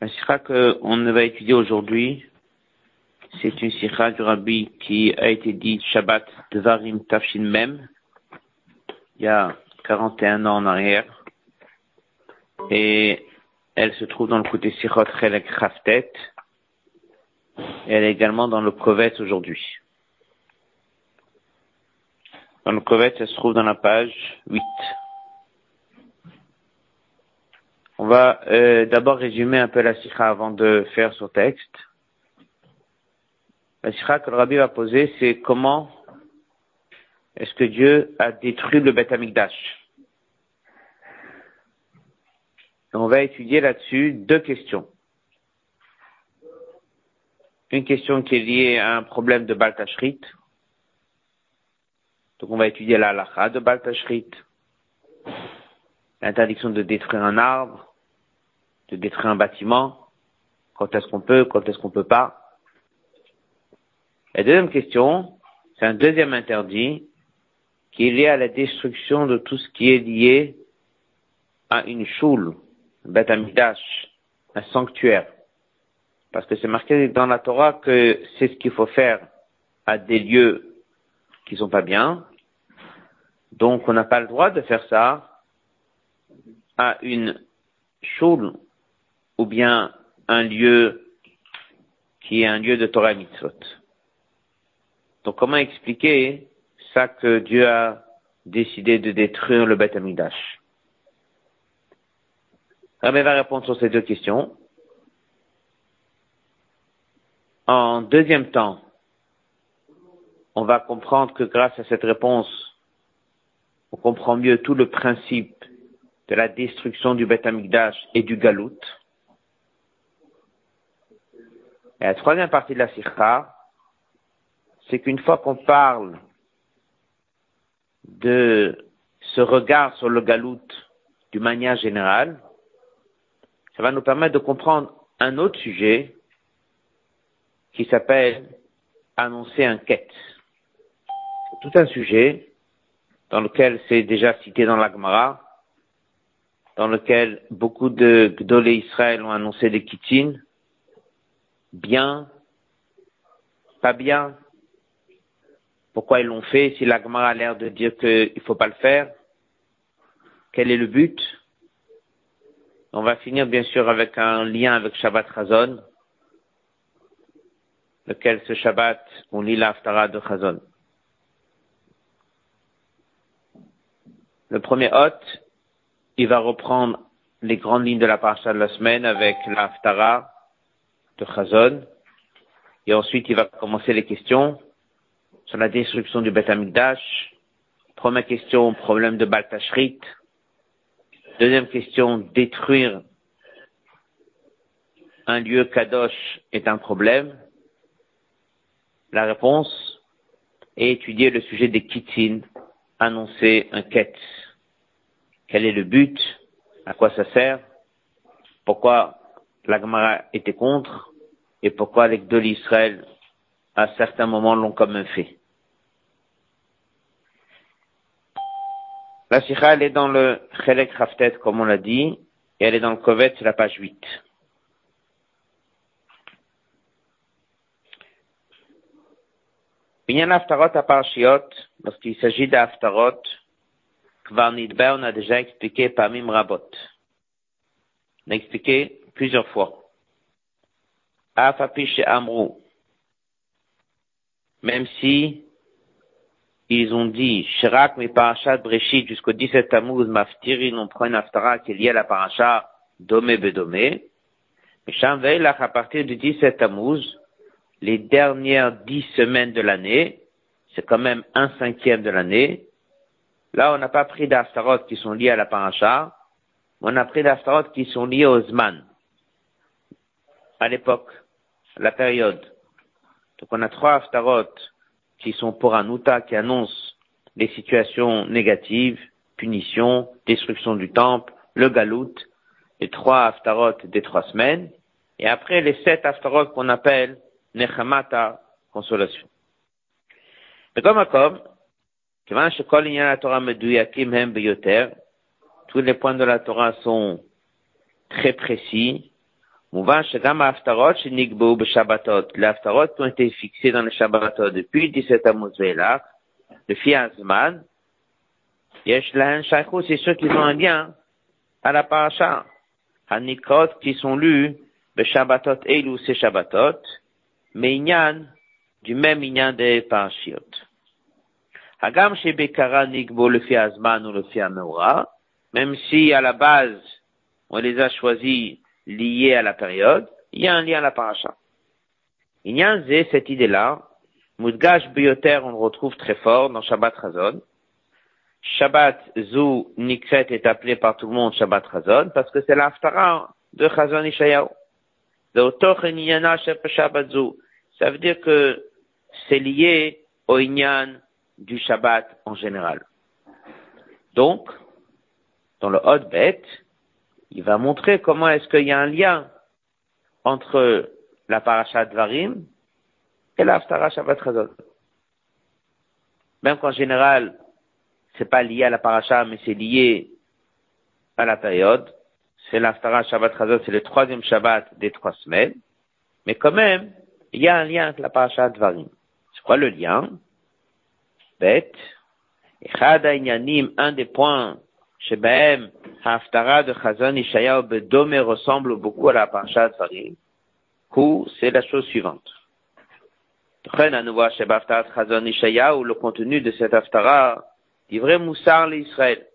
La sikha qu'on va étudier aujourd'hui, c'est une sikha du rabbi qui a été dite Shabbat Dvarim Tafshin Mem, il y a 41 ans en arrière. Et elle se trouve dans le côté Sichot Chelek Khaftet. Et elle est également dans le Kovet aujourd'hui. Dans le Kovet, elle se trouve dans la page 8. On va euh, d'abord résumer un peu la sikha avant de faire son texte. La sikha que le rabbi va poser, c'est comment est-ce que Dieu a détruit le Beth Amikdash? On va étudier là-dessus deux questions. Une question qui est liée à un problème de Baltashrit. Donc on va étudier la halakha de Baltashrit. L'interdiction de détruire un arbre, de détruire un bâtiment. Quand est-ce qu'on peut, quand est-ce qu'on peut pas. La deuxième question, c'est un deuxième interdit qui est lié à la destruction de tout ce qui est lié à une choule, un Beth un sanctuaire. Parce que c'est marqué dans la Torah que c'est ce qu'il faut faire à des lieux qui sont pas bien. Donc on n'a pas le droit de faire ça à une choule ou bien un lieu qui est un lieu de Torah mitzvot. Donc comment expliquer ça que Dieu a décidé de détruire le Beth Amidash Rabbi va répondre sur ces deux questions. En deuxième temps, on va comprendre que grâce à cette réponse, on comprend mieux tout le principe de la destruction du Beth Amikdash et du Galout. Et la troisième partie de la Sikha, c'est qu'une fois qu'on parle de ce regard sur le Galout d'une manière générale, ça va nous permettre de comprendre un autre sujet qui s'appelle annoncer un quête. Tout un sujet dans lequel c'est déjà cité dans l'Agmara, dans lequel beaucoup de Gdolé Israël ont annoncé des kitines, bien, pas bien, pourquoi ils l'ont fait, si l'Agmara a l'air de dire qu'il ne faut pas le faire, quel est le but? On va finir bien sûr avec un lien avec Shabbat Chazon, lequel ce Shabbat, on lit l'Aftara de Chazon. Le premier hôte, il va reprendre les grandes lignes de la parasha de la semaine avec l'Aftara de Chazon. Et ensuite, il va commencer les questions sur la destruction du Beth Amikdash. Première question, problème de Baltashrit. Deuxième question, détruire un lieu kadosh est un problème. La réponse est étudier le sujet des kitines, annoncer un quête. Quel est le but? À quoi ça sert? Pourquoi la Gemara était contre? Et pourquoi les de l'Israël, à certains moments, l'ont comme fait? La Sikha, elle est dans le Chelek Raftet, comme on l'a dit, et elle est dans le Kovet, la page 8. Binyan Aftarot à lorsqu'il s'agit d'Aftarot, Kvar on a déjà expliqué Pamim Rabot. On a expliqué plusieurs fois. Afapish Amrou. Même si ils ont dit, Shirak mi parashat Breshit jusqu'au 17 Tammuz, Maftiri, on prend une Aftara qui est liée à la paracha Domé Bedomé. Mais Shamveilach, à partir du 17 Tammuz, les dernières dix semaines de l'année, c'est quand même un cinquième de l'année. Là, on n'a pas pris d'Aftarot qui sont liés à la paracha, on a pris d'Aftarot qui sont liés aux Zman, à l'époque, à la période. Donc on a trois Aftarot qui sont pour un Uta qui annoncent les situations négatives, punition, destruction du temple, le galout, les trois Aftarot des trois semaines, et après les sept Aftarot qu'on appelle Nechamata, consolation. Mais comme comme, tous les points de la Torah sont très précis. Les Haftarot qui ont été fixés dans les Shabbatot depuis 17 Amos Veilach, le Lahen Shaichou, c'est ceux qui ont un lien à la paracha. Hanikrot qui sont lus, le Shabbatot Eilu, c'est Shabbatot, mais du même Inyan des. Hagam Shebekara Nigbo le Fiazman ou le Fiameura, même si à la base, on les a choisis liés à la période, il y a un lien à la paracha. Il y cette idée-là, Moudgash Bioter, on le retrouve très fort dans Shabbat Razon. Shabbat Zou Nikret est appelé par tout le monde Shabbat Razon parce que c'est l'Aftara de Chazon Ishayahu. Ça veut dire que c'est lié au Inyan du Shabbat en général. Donc, dans le Hot Bet, il va montrer comment est-ce qu'il y a un lien entre la paracha Varim et l'Aftara Shabbat Chazon. Même qu'en général, c'est pas lié à la paracha, mais c'est lié à la période. C'est l'Aftara Shabbat Chazon, c'est le troisième Shabbat des trois semaines. Mais quand même, il y a un lien avec la paracha Varim. C'est quoi le lien? Bête. un des points Shebehem, Haftara de Chazon Ishayahu Bedome ressemble beaucoup à la parasha Farim. c'est la chose suivante. à nouveau Chazon Ishayahu, le contenu de cette Haftara, vrai Moussar l'Israël.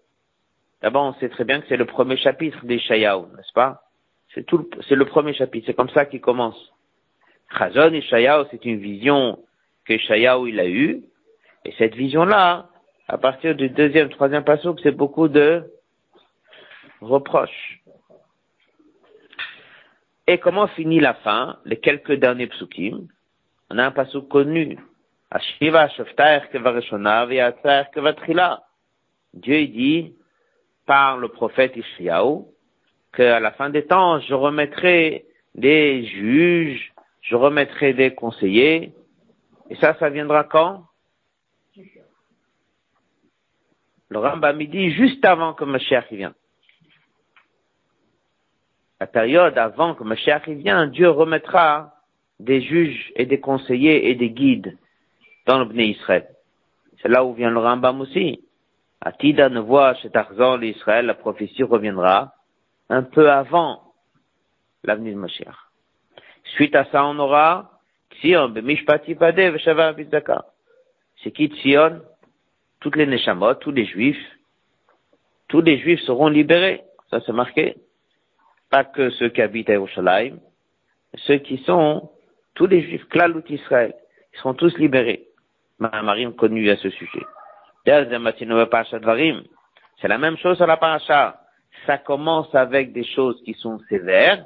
D'abord, on sait très bien que c'est le premier chapitre d'Ishayahu, n'est-ce pas? C'est tout, c'est le premier chapitre, c'est comme ça qu'il commence. Chazon Ishayahu, c'est une vision que Ishayahu il a eue, et cette vision-là, à partir du deuxième, troisième passouk, c'est beaucoup de reproches. Et comment finit la fin, les quelques derniers psukim? On a un passouk connu. Ashiva Dieu dit par le prophète Ishiyahu qu'à la fin des temps, je remettrai des juges, je remettrai des conseillers. Et ça, ça viendra quand? Le Rambam dit juste avant que Mashiach vienne. La période avant que Mashiach vienne, Dieu remettra des juges et des conseillers et des guides dans le Bnei Israël. C'est là où vient le Rambam aussi. Atida ne voit chez Tarzan l'Israël, la prophétie reviendra un peu avant l'avenir de Mashiach. Suite à ça, on aura Tzion, Bemishpati Pade, C'est qui Tzion? Toutes les Neshamot, tous les Juifs, tous les Juifs seront libérés. Ça c'est marqué. Pas que ceux qui habitent à Yerushalayim, ceux qui sont, tous les Juifs, Klalout Israël, ils seront tous libérés. Marim connu à ce sujet. C'est la même chose sur la paracha. Ça commence avec des choses qui sont sévères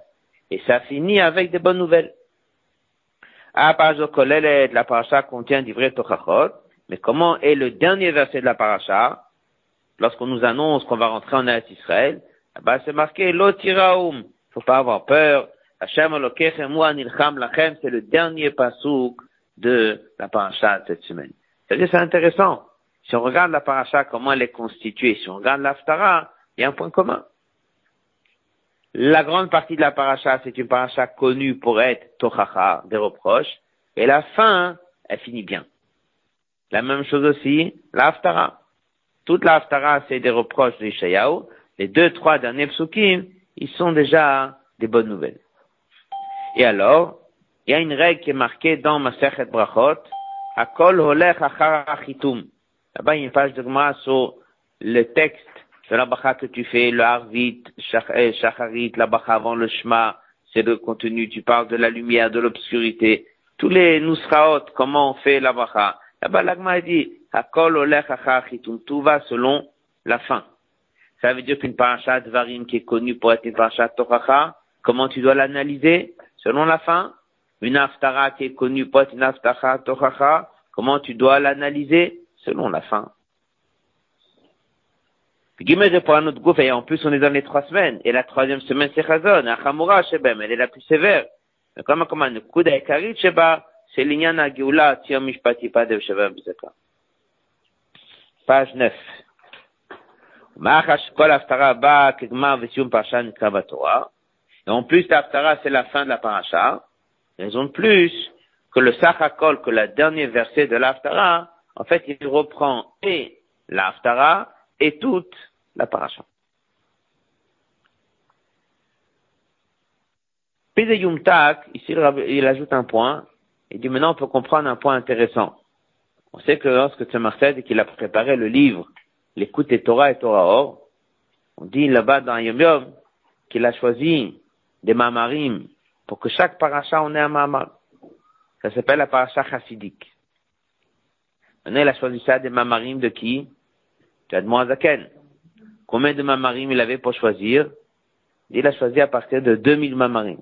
et ça finit avec des bonnes nouvelles. À page la paracha contient vrais tochachot mais comment est le dernier verset de la paracha Lorsqu'on nous annonce qu'on va rentrer en Eretz Israël, eh ben, c'est marqué l'otiraum. Faut pas avoir peur. Hashem lachem, c'est le dernier pasouk de la paracha de cette semaine. C'est-à-dire, c'est intéressant. Si on regarde la paracha, comment elle est constituée, si on regarde l'Aftara, il y a un point commun. La grande partie de la paracha, c'est une paracha connue pour être tochacha, des reproches, et la fin, elle finit bien. La même chose aussi, l'Aftara. Toute l'Aftara, c'est des reproches de Ishayahu. Les deux, trois derniers psukim, ils sont déjà des bonnes nouvelles. Et alors, il y a une règle qui est marquée dans Masechet Brachot, Akol holech achar achitum. Là-bas, il y a une page de Gemara sur le texte de la bacha que tu fais, le harvit, euh, shacharit, la bacha avant le shema, c'est le contenu, tu parles de la lumière, de l'obscurité. Tous les nusraot, comment on fait la bacha. Là-bas, l'agma dit, tout va selon la fin. Ça veut dire qu'une paracha varim qui est connue pour être une paracha tochacha, comment tu dois l'analyser? Selon la fin? Une aftara qui est connue pour être une aftara tochacha, comment tu dois l'analyser? Selon la fin? Répond à notre groupe, et en plus on est dans les trois semaines, et la troisième semaine c'est Chazon, Achamura Shebem, elle est la plus sévère. Mais comment, comment, Kuda Ekarit Sheba, c'est l'Inyan Agula, Tia Mishpati Padev Shavem Bizaka. Page 9. Et en plus, l'Aftara, c'est la fin de la paracha. Raison de plus que le Sachakol, que le dernier verset de l'Aftara, en fait, il reprend et l'Aftara et toute la paracha. Pédé ici, il ajoute un point il dit maintenant on peut comprendre un point intéressant. On sait que lorsque Tzemach qu'il a préparé le livre, l'écoute et Torah et Torah Or, on dit là-bas dans Yom Yom qu'il a choisi des mamarim pour que chaque paracha on ait un mamar. Ça s'appelle la paracha chassidique. Maintenant, il a choisi ça des mamarim de qui? De Combien de mamarim il avait pour choisir? Il a choisi à partir de 2000 mamarim.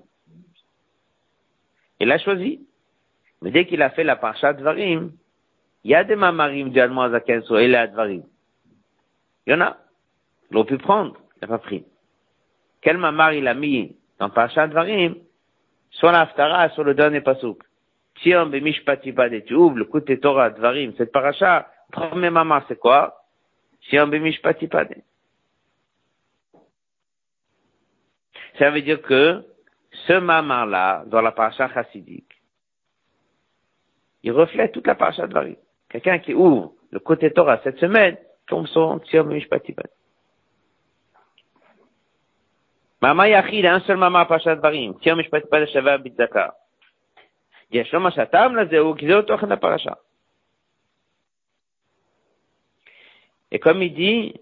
Il a choisi. Mais dès qu'il a fait la paracha Dvarim, il y a des mamarim du Admoazaken sur Ele Advarim. Il y en a. Ils l'ont pu prendre. Il n'a pas pris. Quel mamar il a mis dans Parashat Dvarim? Sur l'Aftara, sur le dernier pasouk. Tiens, bemishpati tu ouvres le côté Torah Dvarim, cette paracha, premier mamar, c'est quoi? Tiens, bemishpati Ça veut dire que ce mamar-là, dans la paracha chassidique, il reflète toute la paracha Dvarim. Quelqu'un qui ouvre le côté Torah cette semaine, tombe son Tzir Mishpati Mama Yachid, un seul Mama Pashat Barim, Tzir Mishpati Bad Shava Bitzaka. יש לו מה שהטעם לזה הוא כי זהו תוכן הפרשה. Et comme il dit,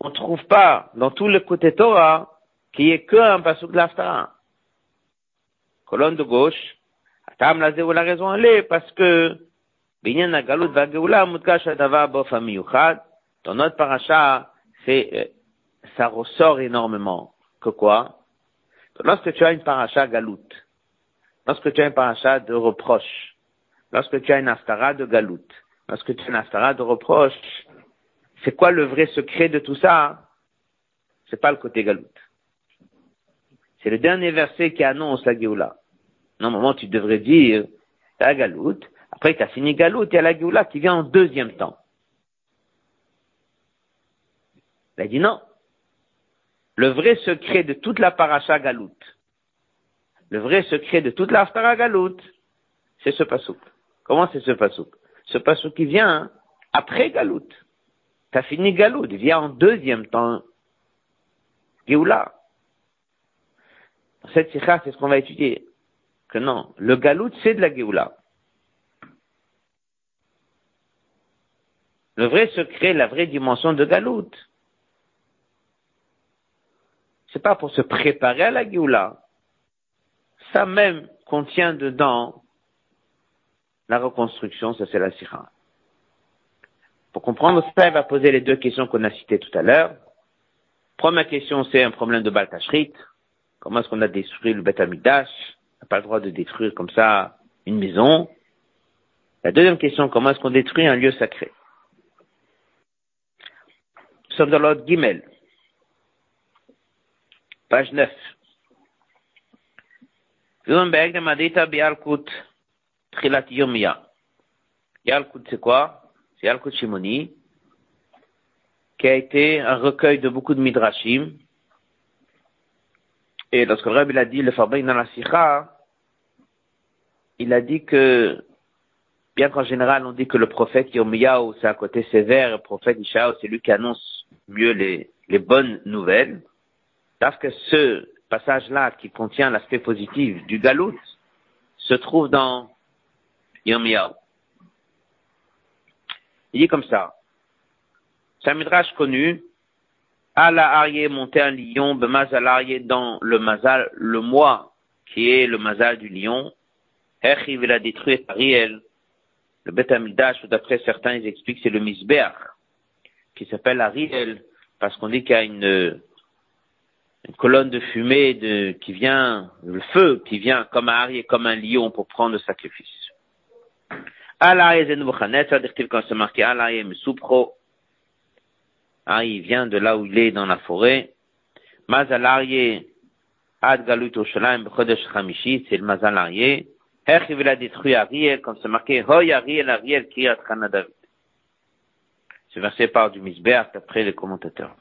on ne trouve pas dans tout le côté Torah qu'il n'y ait qu'un pasuk de l'Aftara. Colonne de gauche, Tam la la raison elle est parce que Binyan Agalut Vageoula Mutkash Adava Bof Amiyuchad, dans notre paracha, c'est, euh, ça ressort énormément. Que quoi? Lorsque tu as une paracha Galout, lorsque tu as une paracha de reproche, lorsque tu as une astara de Galout, lorsque tu as une astara de reproche, c'est quoi le vrai secret de tout ça? C'est pas le côté Galout. C'est le dernier verset qui annonce la Géoula. Normalement, tu devrais dire, la galoute, après, tu as fini Galout, il y la Géoula qui vient en deuxième temps. Il a dit non. Le vrai secret de toute la paracha Galout, le vrai secret de toute la Haftara Galout, c'est ce pasouk. Comment c'est ce pasouk? Ce pasouk qui vient après Galout. Tu as fini Galout, il vient en deuxième temps. Géoula. Cette sikha, c'est ce qu'on va étudier. Que non, le Galout, c'est de la Géoula. Le vrai secret, la vraie dimension de Galout. C'est pas pour se préparer à la Géoula. Ça même contient dedans la reconstruction, ça c'est la Sira. Pour comprendre ça, il va poser les deux questions qu'on a citées tout à l'heure. Première question, c'est un problème de Baltashrit. Comment est-ce qu'on a détruit le Beth Amidash? On n'a pas le droit de détruire comme ça une maison. La deuxième question, comment est-ce qu'on détruit un lieu sacré? sommes dans l'ordre Gimel. Page 9. Yalkut, c'est quoi? C'est Yalkut Shimoni, qui a été un recueil de beaucoup de midrashim. Et lorsque le Rabbi a dit le Farbein dans la Sikha, il a dit que bien qu'en général on dit que le prophète Yirmiyahu c'est un côté sévère, le prophète Ishaï c'est lui qui annonce mieux les, les bonnes nouvelles, parce que ce passage-là qui contient l'aspect positif du Galout se trouve dans Yirmiyahu. Il dit comme ça, c'est un midrash connu, à la arié monter un lion, bemazal arié dans le mazal, le mois qui est le mazal du lion, Echiv il a détruit Ariel, le Beth Amidash, d'après certains, ils expliquent c'est le Misbeach, qui s'appelle Ariel, parce qu'on dit qu'il y a une, une colonne de fumée de, qui vient, le feu qui vient comme un Ariel, comme un lion pour prendre le sacrifice. C'est-à-dire quand c'est marqué ah, il vient de là où il est dans la forêt. Mazalarie Ad Galut Oshalayim B'Chodesh Chamishi, c'est le Mazalarie. Il a détruit Ariel, comme c'est marqué, Hoy Ariel, Ariel, Kriyat David. Ce verset parle du Misbeach d'après les commentateurs.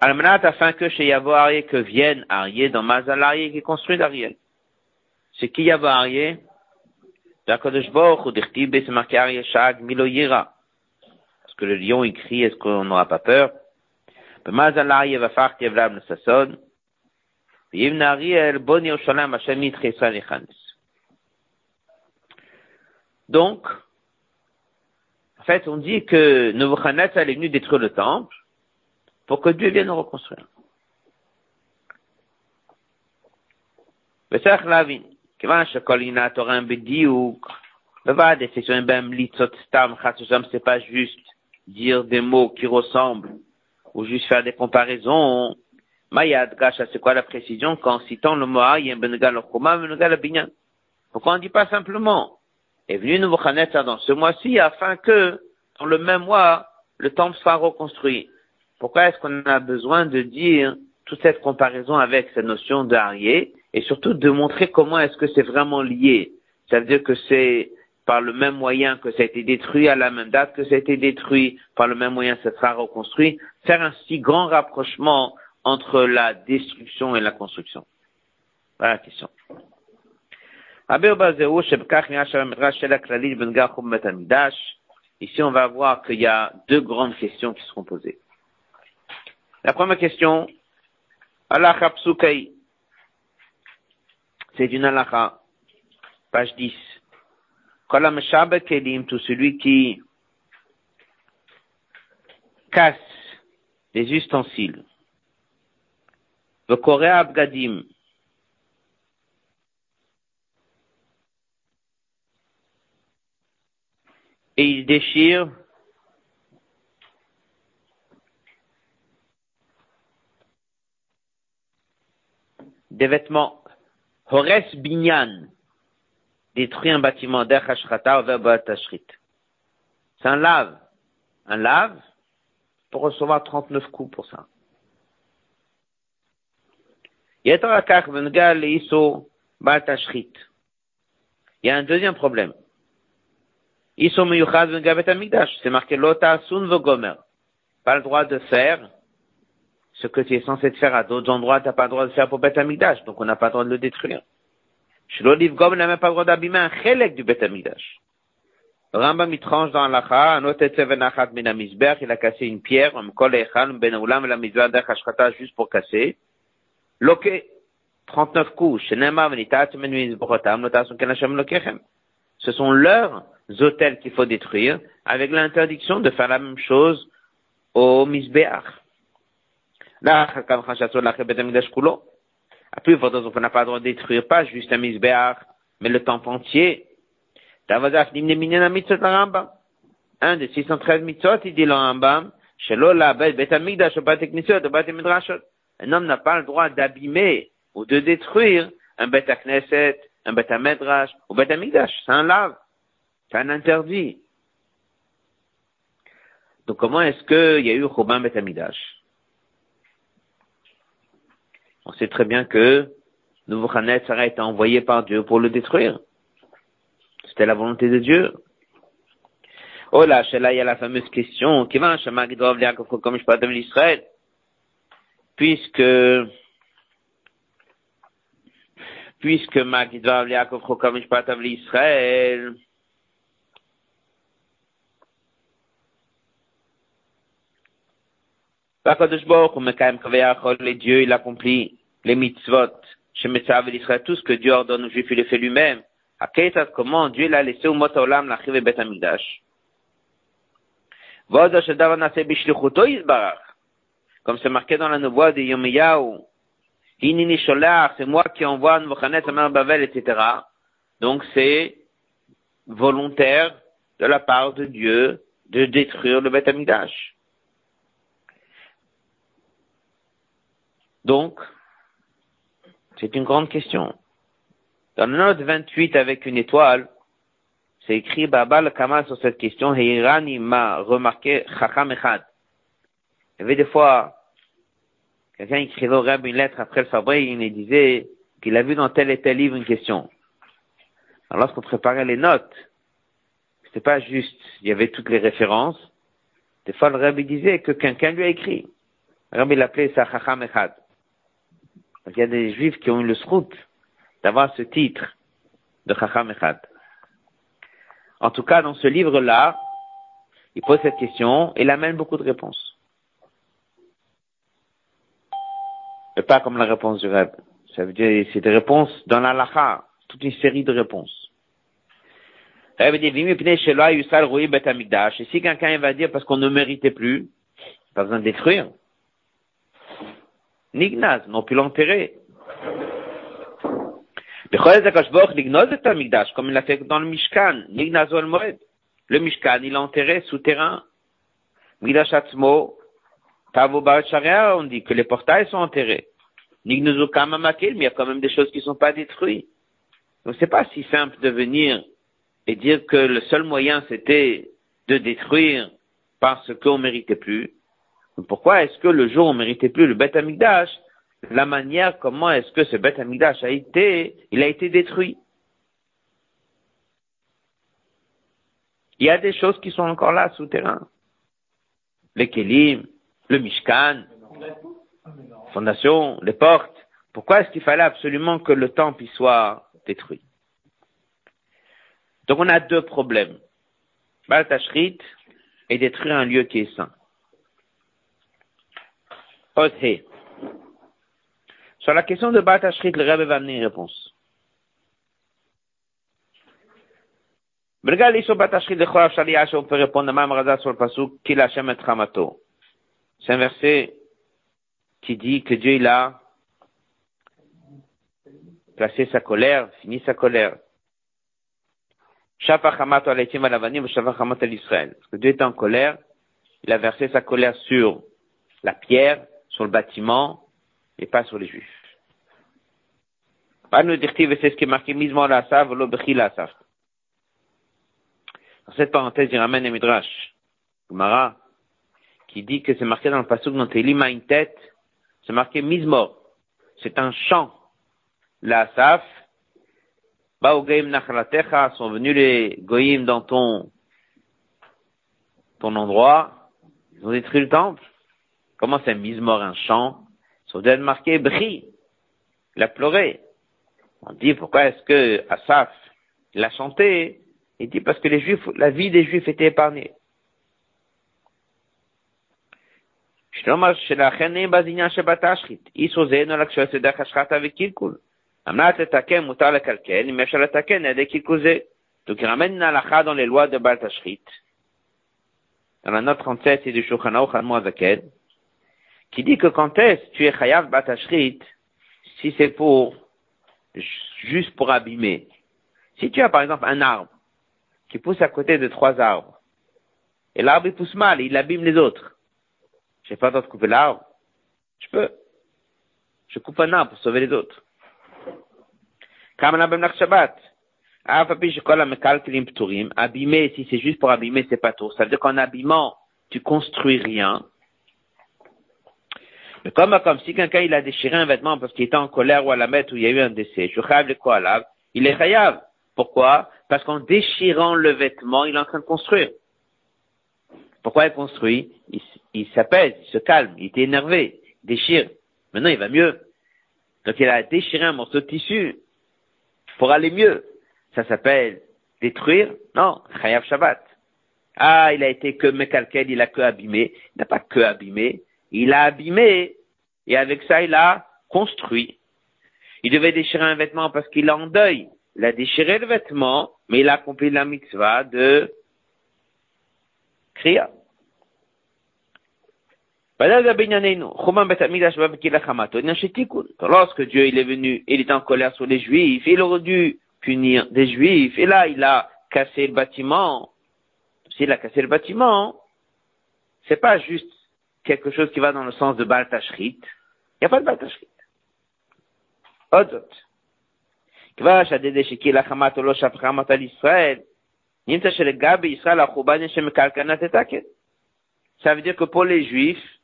Almanat afin que chez Yavo Arié que vienne Arié dans Mazal Arié qui est construit d'Arié. C'est qui Yavo Arié? D'Akadosh Baruch ou d'Irtib, c'est marqué Arié Shag Milo Yira Parce que le lion il crie, est-ce qu'on n'aura pas peur? Mazal Arié va faire Kevlam le Sasson. Yivn Ariel Bon Yerushalayim Hashem Yitresa Lechanes. Donc, en fait, on dit que Nebuchadnezzar est venu détruire le temple pour que Dieu vienne le reconstruire. וצריך להבין, כיוון שכל עניין תורם בדיוק, לבד, c'est בהם ליצות סתם, חס ושלום, c'est pas juste dire des mots qui ressemblent, ou juste faire des comparaisons. Mayad, Gacha, c'est quoi la précision quand citant le mot Ayem, Benegal, Choma, Benegal, Binyan? Pourquoi on ne dit pas simplement, est venu Nebuchadnezzar dans ce mois-ci afin que, dans le même mois, le temple soit reconstruit. Pourquoi est-ce qu'on a besoin de dire toute cette comparaison avec cette notion d'Arié et surtout de montrer comment est-ce que c'est vraiment lié? Ça veut dire que c'est par le même moyen que ça a été détruit à la même date que ça a été détruit, par le même moyen ça sera reconstruit, faire un si grand rapprochement entre la destruction et la construction. Voilà la question. Ici, on va voir qu'il y a deux grandes questions qui seront posées. La première question, c'est une halakha, page 10. Kolam Kelim, tout celui qui casse les ustensiles. Le Korea Abgadim, et il déchire des vêtements. Hores binyan détruit un bâtiment. C'est un lave. Un lave pour recevoir 39 coups pour ça. Il y a un deuxième problème. C'est marqué Lota Sun Gomer. Pas le droit de faire ce que tu es censé faire à d'autres endroits, tu n'as pas le droit de faire pour Beth Amikdash, donc on n'a pas le droit de le détruire. Shloliv Gom n'a même pas le droit d'abîmer un chélek du Beth Amikdash. Rambam il tranche dans l'Acha, un autre Achat Minamizber, il a cassé une pierre, un kol echan, ben oulam, la mizvah d'Achashkata, juste pour casser. Loke, 39 coups, Shenema, Venitat, Menuiz, Bochotam, Notasun Kenashem Lokechem. Ce sont leurs hôtels qu'il faut détruire, avec l'interdiction de faire la même chose au Mizbeach. Là, quand À plus forte on n'a pas le droit de détruire pas juste un misbéach, mais le temple entier. Un des 613 mitzvot, il dit le Rambam, un homme n'a pas le droit d'abîmer ou de détruire un bet Knesset, un bet Medrash ou bet Amigdash. C'est un lave. C'est un interdit. Donc comment est-ce qu'il y a eu Chobam bet Amigdash? On sait très bien que Nebuchadnezzar a été envoyé par Dieu pour le détruire. C'était la volonté de Dieu. Oh là, là, il y a la fameuse question, qui va comme je parle d'Israël, puisque, puisque Magidov Yaakov comme je parle d'Israël, les dieux, il accomplit les mitzvot, chez Israël, tout ce que Dieu ordonne aux il fait lui-même. À comment Dieu l'a laissé au mot olam l'archive bet amigdash. Comme c'est marqué dans la nouvelle de Yomiyahu, Hinini c'est moi qui envoie Nebuchadnezzar Amar Bavel, etc. Donc c'est volontaire de la part de Dieu de détruire le Bet Amigdash. Donc, c'est une grande question. Dans le note 28 avec une étoile, c'est écrit Baba le Kamal sur cette question, et Irani m'a remarqué Chacham Echad. Il y avait des fois, quelqu'un écrivait au Rab une lettre après le fabrique, il disait qu'il a vu dans tel et tel livre une question. Alors lorsqu'on préparait les notes, c'était pas juste, il y avait toutes les références. Des fois, le Rabbi disait que quelqu'un lui a écrit. Rabbi l'appelait ça Chacham Echad. Il y a des juifs qui ont eu le srout d'avoir ce titre de Chacham Echad. En tout cas, dans ce livre-là, il pose cette question et il amène beaucoup de réponses. Et pas comme la réponse du Reb. Ça veut dire, c'est des réponses dans la lacha, toute une série de réponses. Et si quelqu'un va dire parce qu'on ne méritait plus, pas besoin de détruire. Nignaz, non plus l'enterrer. Comme il l'a fait dans le Mishkan, Nignaz Le Mishkan, il l'a enterré souterrain. Migdash Atzmo, on dit que les portails sont enterrés. Nignazu Kamamakil, mais il y a quand même des choses qui ne sont pas détruites. Donc c'est pas si simple de venir et dire que le seul moyen c'était de détruire parce qu'on méritait plus. Pourquoi est-ce que le jour où on méritait plus le Beth Amikdash, la manière comment est-ce que ce Beth Amikdash a été, il a été détruit? Il y a des choses qui sont encore là, souterrain. Les Kélim, le Mishkan, fondation, les portes. Pourquoi est-ce qu'il fallait absolument que le temple y soit détruit? Donc on a deux problèmes. Baltashrit et détruire un lieu qui est saint. Othe. Sur la question de Baltashrit, le Rebbe va amener une réponse. Regarde sur Batashrit de Chorav Shaliach, on peut répondre à Mamraza sur le pasuk, qu'il a et Tramato. C'est un verset qui dit que Dieu il a placé sa colère, fini sa colère. Parce que Dieu était en colère, il a versé sa colère sur la pierre, sur le bâtiment, et pas sur les juifs. Pas nous dire c'est ce qui est marqué misement la sav, la sav. Dans cette parenthèse, il ramène un midrash, Gumara, qui dit que c'est marqué dans le passage dans Télim une tête, c'est marqué mismor. C'est un chant. La saf, sont venus les goyim dans ton, ton endroit, ils ont détruit le temple. Comment c'est mizmor un chant? Ça doit être marqué Bri. Il a pleuré. On dit pourquoi est-ce que Asaf l'a chanté? Il dit parce que les Juifs, la vie des Juifs était épargnée. Donc il ramène l'alakha dans les lois de Baal Tashrit. Dans la note 37, c'est du Shulchan Aruch al qui dit que quand est-ce tu es chayav Baal Tashrit, si c'est pour, juste pour abîmer? Si tu as par exemple un arbre, qui pousse à côté de trois arbres, et l'arbre il pousse mal, il abîme les autres, je n'ai pas le droit de couper l'arbre. Je peux. Je coupe un arbre pour sauver les autres. Abîmer, si c'est juste pour abîmer, c'est pas tout. Ça veut dire qu'en abîmant, tu construis rien. Mais comme, comme si quelqu'un il a déchiré un vêtement parce qu'il était en colère ou à la mettre où il y a eu un décès, il est chayav. Pourquoi? Parce qu'en déchirant le vêtement, il est en train de construire. Pourquoi il construit? il s'apaise, il se calme, il était énervé, il déchire. Maintenant, il va mieux. Donc, il a déchiré un morceau de tissu pour aller mieux. Ça s'appelle détruire? Non, Chayav Shabbat. Ah, il a été que Mekalkel, il a que abîmé. Il n'a pas que abîmé. Il a abîmé. Et avec ça, il a construit. Il devait déchirer un vêtement parce qu'il est en deuil. Il a déchiré le vêtement, mais il a accompli la mitzvah de Kriya. Lorsque Dieu il est venu, il est en colère sur les Juifs, il aurait dû punir des Juifs, et là il a cassé le bâtiment. S'il a cassé le bâtiment, c'est pas juste quelque chose qui va dans le sens de Baltashrit. Il n'y a pas de Baltashrit. Odot. כבר שהדדי la החמת או לא שפך חמת על ישראל, נמצא שלגבי ישראל החורבן יש שמקלקנת את Ça veut dire que pour les Juifs,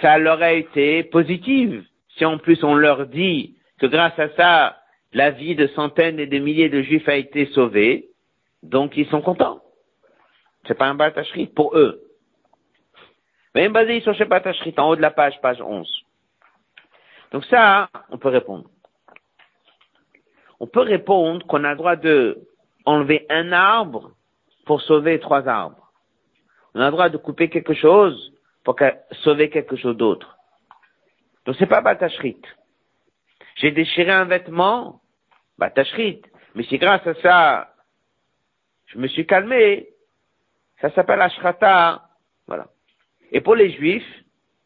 ça leur a été positive. Si en plus on leur dit que grâce à ça, la vie de centaines et de milliers de juifs a été sauvée, donc ils sont contents. C'est pas un batacherie pour eux. Même basé sur Shepat en haut de la page, page 11. Donc ça, on peut répondre. On peut répondre qu'on a le droit de enlever un arbre pour sauver trois arbres. On a le droit de couper quelque chose pour sauver quelque chose d'autre. Donc c'est pas Batashrit. J'ai déchiré un vêtement, Batashrit. Mais si grâce à ça, je me suis calmé, ça s'appelle Ashrata. Et pour les Juifs,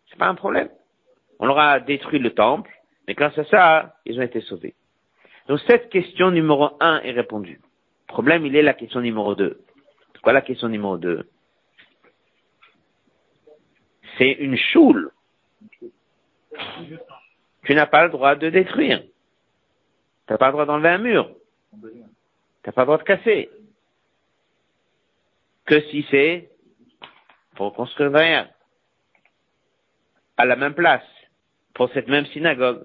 c'est pas un problème. On leur a détruit le temple, mais grâce à ça, ils ont été sauvés. Donc cette question numéro un est répondue. Le problème, il est la question numéro deux. C'est quoi la question numéro deux? C'est une choule. Tu n'as pas le droit de détruire. Tu n'as pas le droit d'enlever un mur. Tu n'as pas le droit de casser. Que si c'est pour construire rien à la même place, pour cette même synagogue.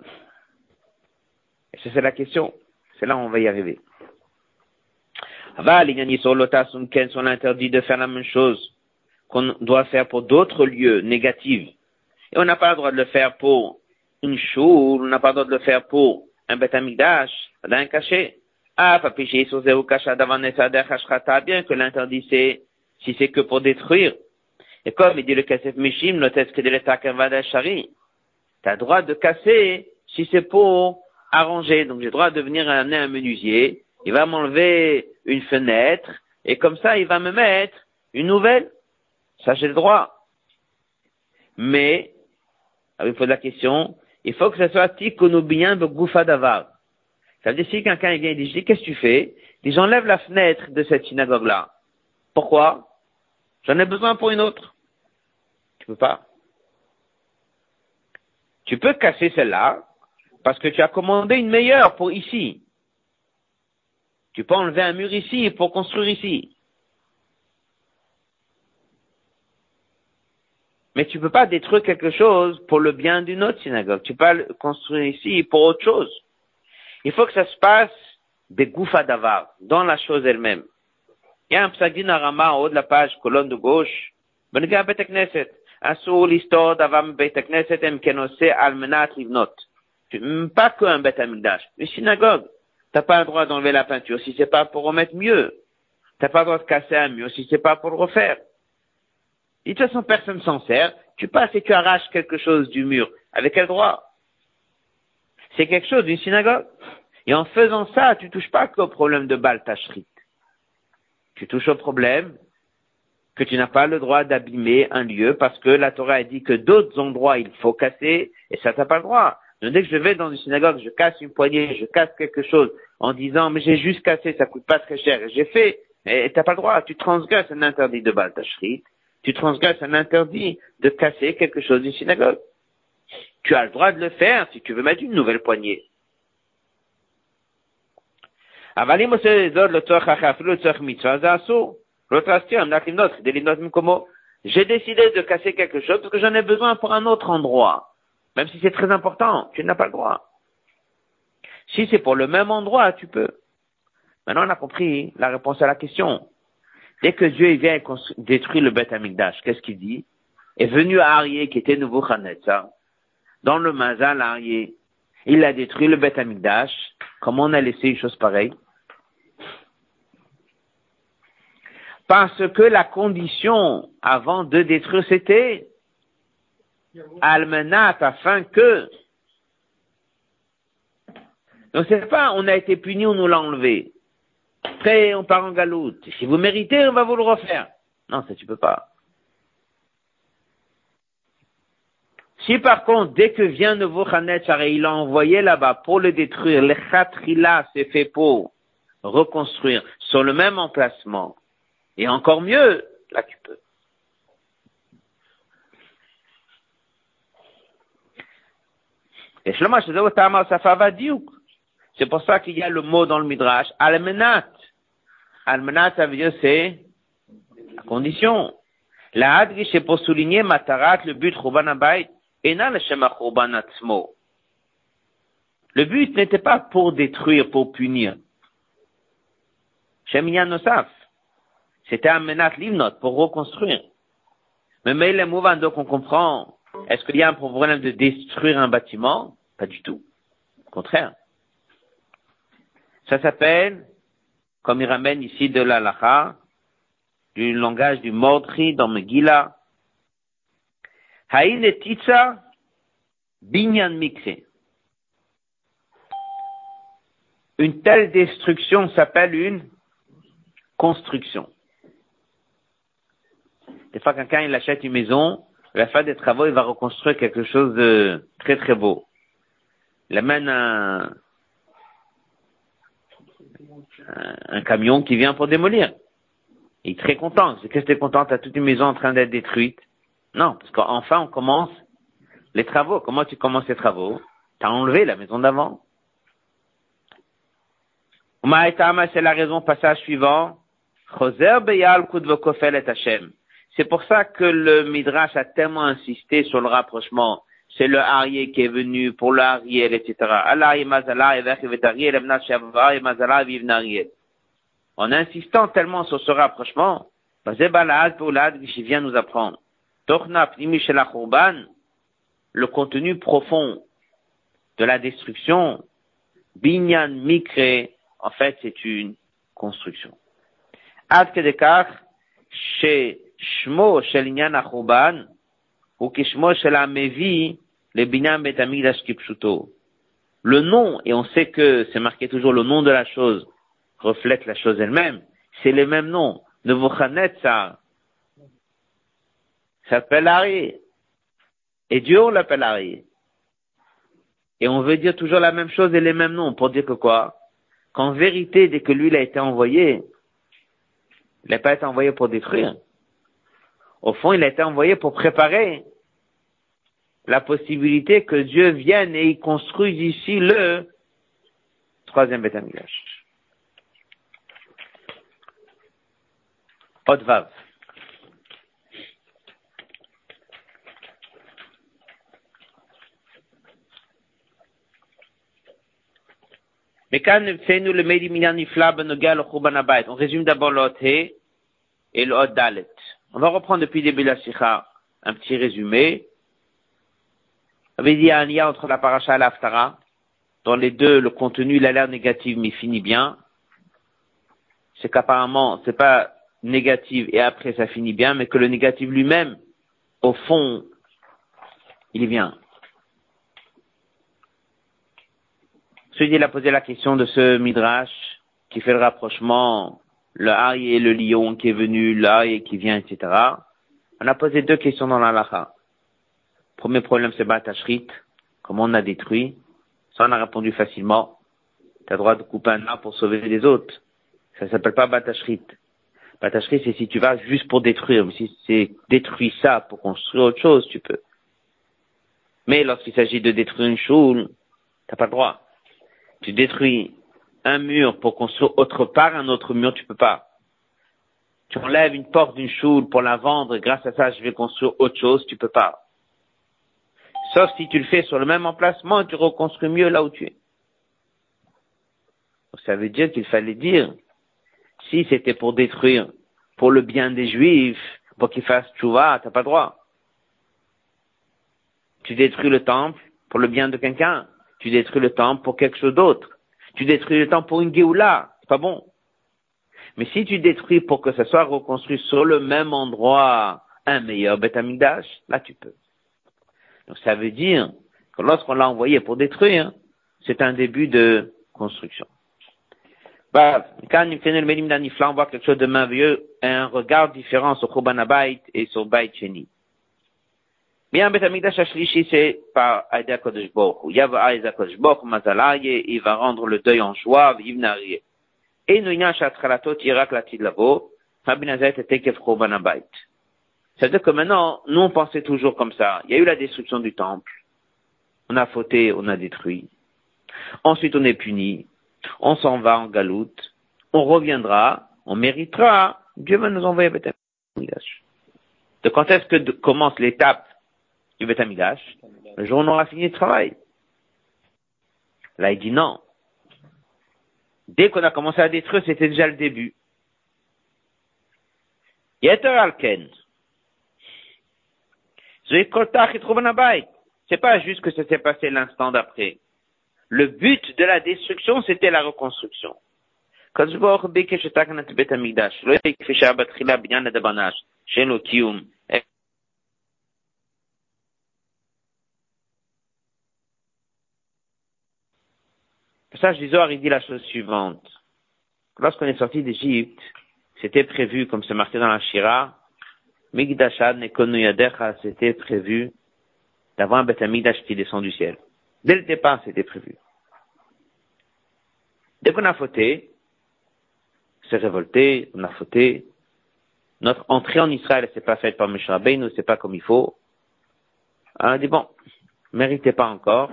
Et c'est la question. C'est là où on va y arriver. on interdit de faire la même chose qu'on doit faire pour d'autres lieux négatifs. Et on n'a pas le droit de le faire pour une choule, on n'a pas le droit de le faire pour un bête amigdash, un cachet. Ah, papiché sur bien que l'interdit c'est, si c'est que pour détruire. Et comme il dit le Kasef Mishim, notes que de l'état shari. T'as le droit de casser si c'est pour arranger. Donc j'ai le droit de venir amener un menuisier, il va m'enlever une fenêtre, et comme ça il va me mettre une nouvelle. Ça j'ai le droit. Mais, ah il faut la question, il faut que ce soit bien de goufa d'avar. Ça veut dire si quelqu'un vient et dit, qu'est-ce que tu fais? Il dit, j'enlève la fenêtre de cette synagogue-là. Pourquoi? J'en ai besoin pour une autre. Tu peux pas. Tu peux casser celle-là parce que tu as commandé une meilleure pour ici. Tu peux enlever un mur ici pour construire ici. Mais tu peux pas détruire quelque chose pour le bien d'une autre synagogue. Tu peux le construire ici pour autre chose. Il faut que ça se passe des gouffes d'avar, dans la chose elle-même. Il y a un psagin arama en haut de la page, colonne de gauche. אסור לסתור דבר מבית הכנסת אם כן עושה על מנת לבנות. Pas qu'un bête amigdash, une synagogue. T'as pas le droit d'enlever la peinture si c'est pas pour remettre mieux. T'as pas le droit de casser un mur si c'est pas pour le refaire. Et de toute façon, personne s'en sert. Tu passes et tu arraches quelque chose du mur. Avec quel droit? C'est quelque chose d'une synagogue. Et en faisant ça, tu touches pas qu'au problème de Baltachrit. Tu touches au problème que tu n'as pas le droit d'abîmer un lieu parce que la Torah a dit que d'autres endroits il faut casser et ça t'as pas le droit. Donc, dès que je vais dans une synagogue, je casse une poignée, je casse quelque chose en disant mais j'ai juste cassé, ça coûte pas très cher, j'ai fait, et t'as pas le droit, tu transgresses un interdit de Baltashrit, tu transgresses un interdit de casser quelque chose d'une synagogue. Tu as le droit de le faire si tu veux mettre une nouvelle poignée. J'ai décidé de casser quelque chose parce que j'en ai besoin pour un autre endroit. Même si c'est très important, tu n'as pas le droit. Si c'est pour le même endroit, tu peux. Maintenant, on a compris la réponse à la question. Dès que Dieu vient détruire le Beth Amikdash, qu'est-ce qu'il dit? Est venu à Arié, qui était nouveau Khanetza, dans le Mazal Arié. Il a détruit le Beth Amikdash. Comment on a laissé une chose pareille? Parce que la condition avant de détruire, c'était almenat afin que. Donc c'est pas on a été puni, on nous l'a enlevé. Après on part en galoute. Si vous méritez, on va vous le refaire. Non, ça tu peux pas. Si par contre, dès que vient nouveau Khanetchare, il l'a envoyé là-bas pour le détruire, le Khatrila s'est fait pour reconstruire sur le même emplacement, et encore mieux, là tu peux. C'est pour ça qu'il y a le mot dans le Midrash, almenat. Almenat, ça veut dire c'est la condition. La pour souligner matarat, le but et non le Shema Le but n'était pas pour détruire, pour punir. Shem Nosaf. C'était un menat limnot pour reconstruire. Mais mais mouvement, donc on comprend, est-ce qu'il y a un problème de détruire un bâtiment? Pas du tout. Au contraire. Ça s'appelle, comme il ramène ici de la du langage du Mordri dans Megillah, Haïn et Titsa, Binyan Mikse. Une telle destruction s'appelle une construction. Des fois, quelqu'un, il achète une maison, la fin des travaux, il va reconstruire quelque chose de très très beau. Il amène un, camion qui vient pour démolir. Il est très content. C'est que tu content, t'as toute une maison en train d'être détruite. Non, parce qu'enfin, on commence les travaux. Comment tu commences les travaux? T'as enlevé la maison d'avant. C'est la raison, passage suivant. C'est pour ça que le Midrash a tellement insisté sur le rapprochement. C'est le Arié qui est venu pour le Ariel, etc. En insistant tellement sur ce rapprochement, qui vient nous apprendre. Le contenu profond de la destruction, Binyan Mikre, en fait, c'est une construction. Chez Le nom, et on sait que c'est marqué toujours le nom de la chose, reflète la chose elle-même, c'est le même nom. Nebuchadnezzar s'appelle Ari. Et Dieu, l'appelle Ari. Et on veut dire toujours la même chose et les mêmes noms pour dire que quoi? Qu'en vérité, dès que lui il a été envoyé, il n'a pas été envoyé pour détruire. Au fond, il a été envoyé pour préparer la possibilité que Dieu vienne et il construise ici le troisième Betamidash. Odvav. Le On résume d'abord l'Ot et l'Ot Dalet. On va reprendre depuis le début de la Sikha un petit résumé. Dit il y a un lien entre la paracha et l'Aftara. Dans les deux, le contenu, il a l'air négatif, mais il finit bien. C'est qu'apparemment, c'est pas négatif et après ça finit bien, mais que le négatif lui-même, au fond, il est bien. Celui il a posé la question de ce midrash qui fait le rapprochement, le Hari et le lion qui est venu, le qui vient, etc. On a posé deux questions dans la lacha. Premier problème, c'est Batashrit. Comment on a détruit? Ça, on a répondu facilement. Tu as droit de couper un arbre pour sauver les autres. Ça s'appelle pas Batashrit. Batashrit, c'est si tu vas juste pour détruire. Mais si c'est détruire ça pour construire autre chose, tu peux. Mais lorsqu'il s'agit de détruire une choule, t'as pas le droit tu détruis un mur pour construire autre part un autre mur, tu peux pas. Tu enlèves une porte d'une choule pour la vendre et grâce à ça je vais construire autre chose, tu peux pas. Sauf si tu le fais sur le même emplacement tu reconstruis mieux là où tu es. Ça veut dire qu'il fallait dire, si c'était pour détruire, pour le bien des juifs, pour qu'ils fassent tchouva, t'as pas droit. Tu détruis le temple pour le bien de quelqu'un, tu détruis le temple pour quelque chose d'autre. Tu détruis le temple pour une Géoula. C'est pas bon. Mais si tu détruis pour que ça soit reconstruit sur le même endroit un meilleur Beth là tu peux. Donc ça veut dire que lorsqu'on l'a envoyé pour détruire, c'est un début de construction. Bah, quand on voit quelque chose de merveilleux, un regard différent sur Chobanabait et sur Sheni. Bien, Bet Amigdash Ashlishi, c'est par Aïda Kodesh Baruch Yava Aïda Kodesh Baruch Mazalaye, il va rendre le deuil en joie, Vivnarie. Et nous, Inyan Shatralato, Tirak Latid Lavo, Rabinazet et Tekef Chobanabait. C'est-à-dire que maintenant, nous, on pensait toujours comme ça. Il y a eu la destruction du temple. On a fauté, on a détruit. Ensuite, on est puni. On s'en va en galoute. On reviendra. On méritera. Dieu va nous envoyer Bet Amigdash. De quand est-ce que commence l'étape du Beth le jour où on aura fini le travail. Là, il dit non. Dès qu'on a commencé à détruire, c'était déjà le début. Yeter Alken. C'est pas juste que ça s'est passé l'instant d'après. Le but de la destruction, c'était la reconstruction. Du Zohar, il dit la chose suivante. Lorsqu'on est sorti d'Égypte, c'était prévu, comme c'est marqué dans la Shira, Migdashad c'était prévu d'avoir un Beth qui descend du ciel. Dès le départ, c'était prévu. Dès qu'on a fauté, s'est révolté, on a fauté, notre entrée en Israël, s'est pas faite par nous c'est pas comme il faut. On a dit, bon, méritez pas encore,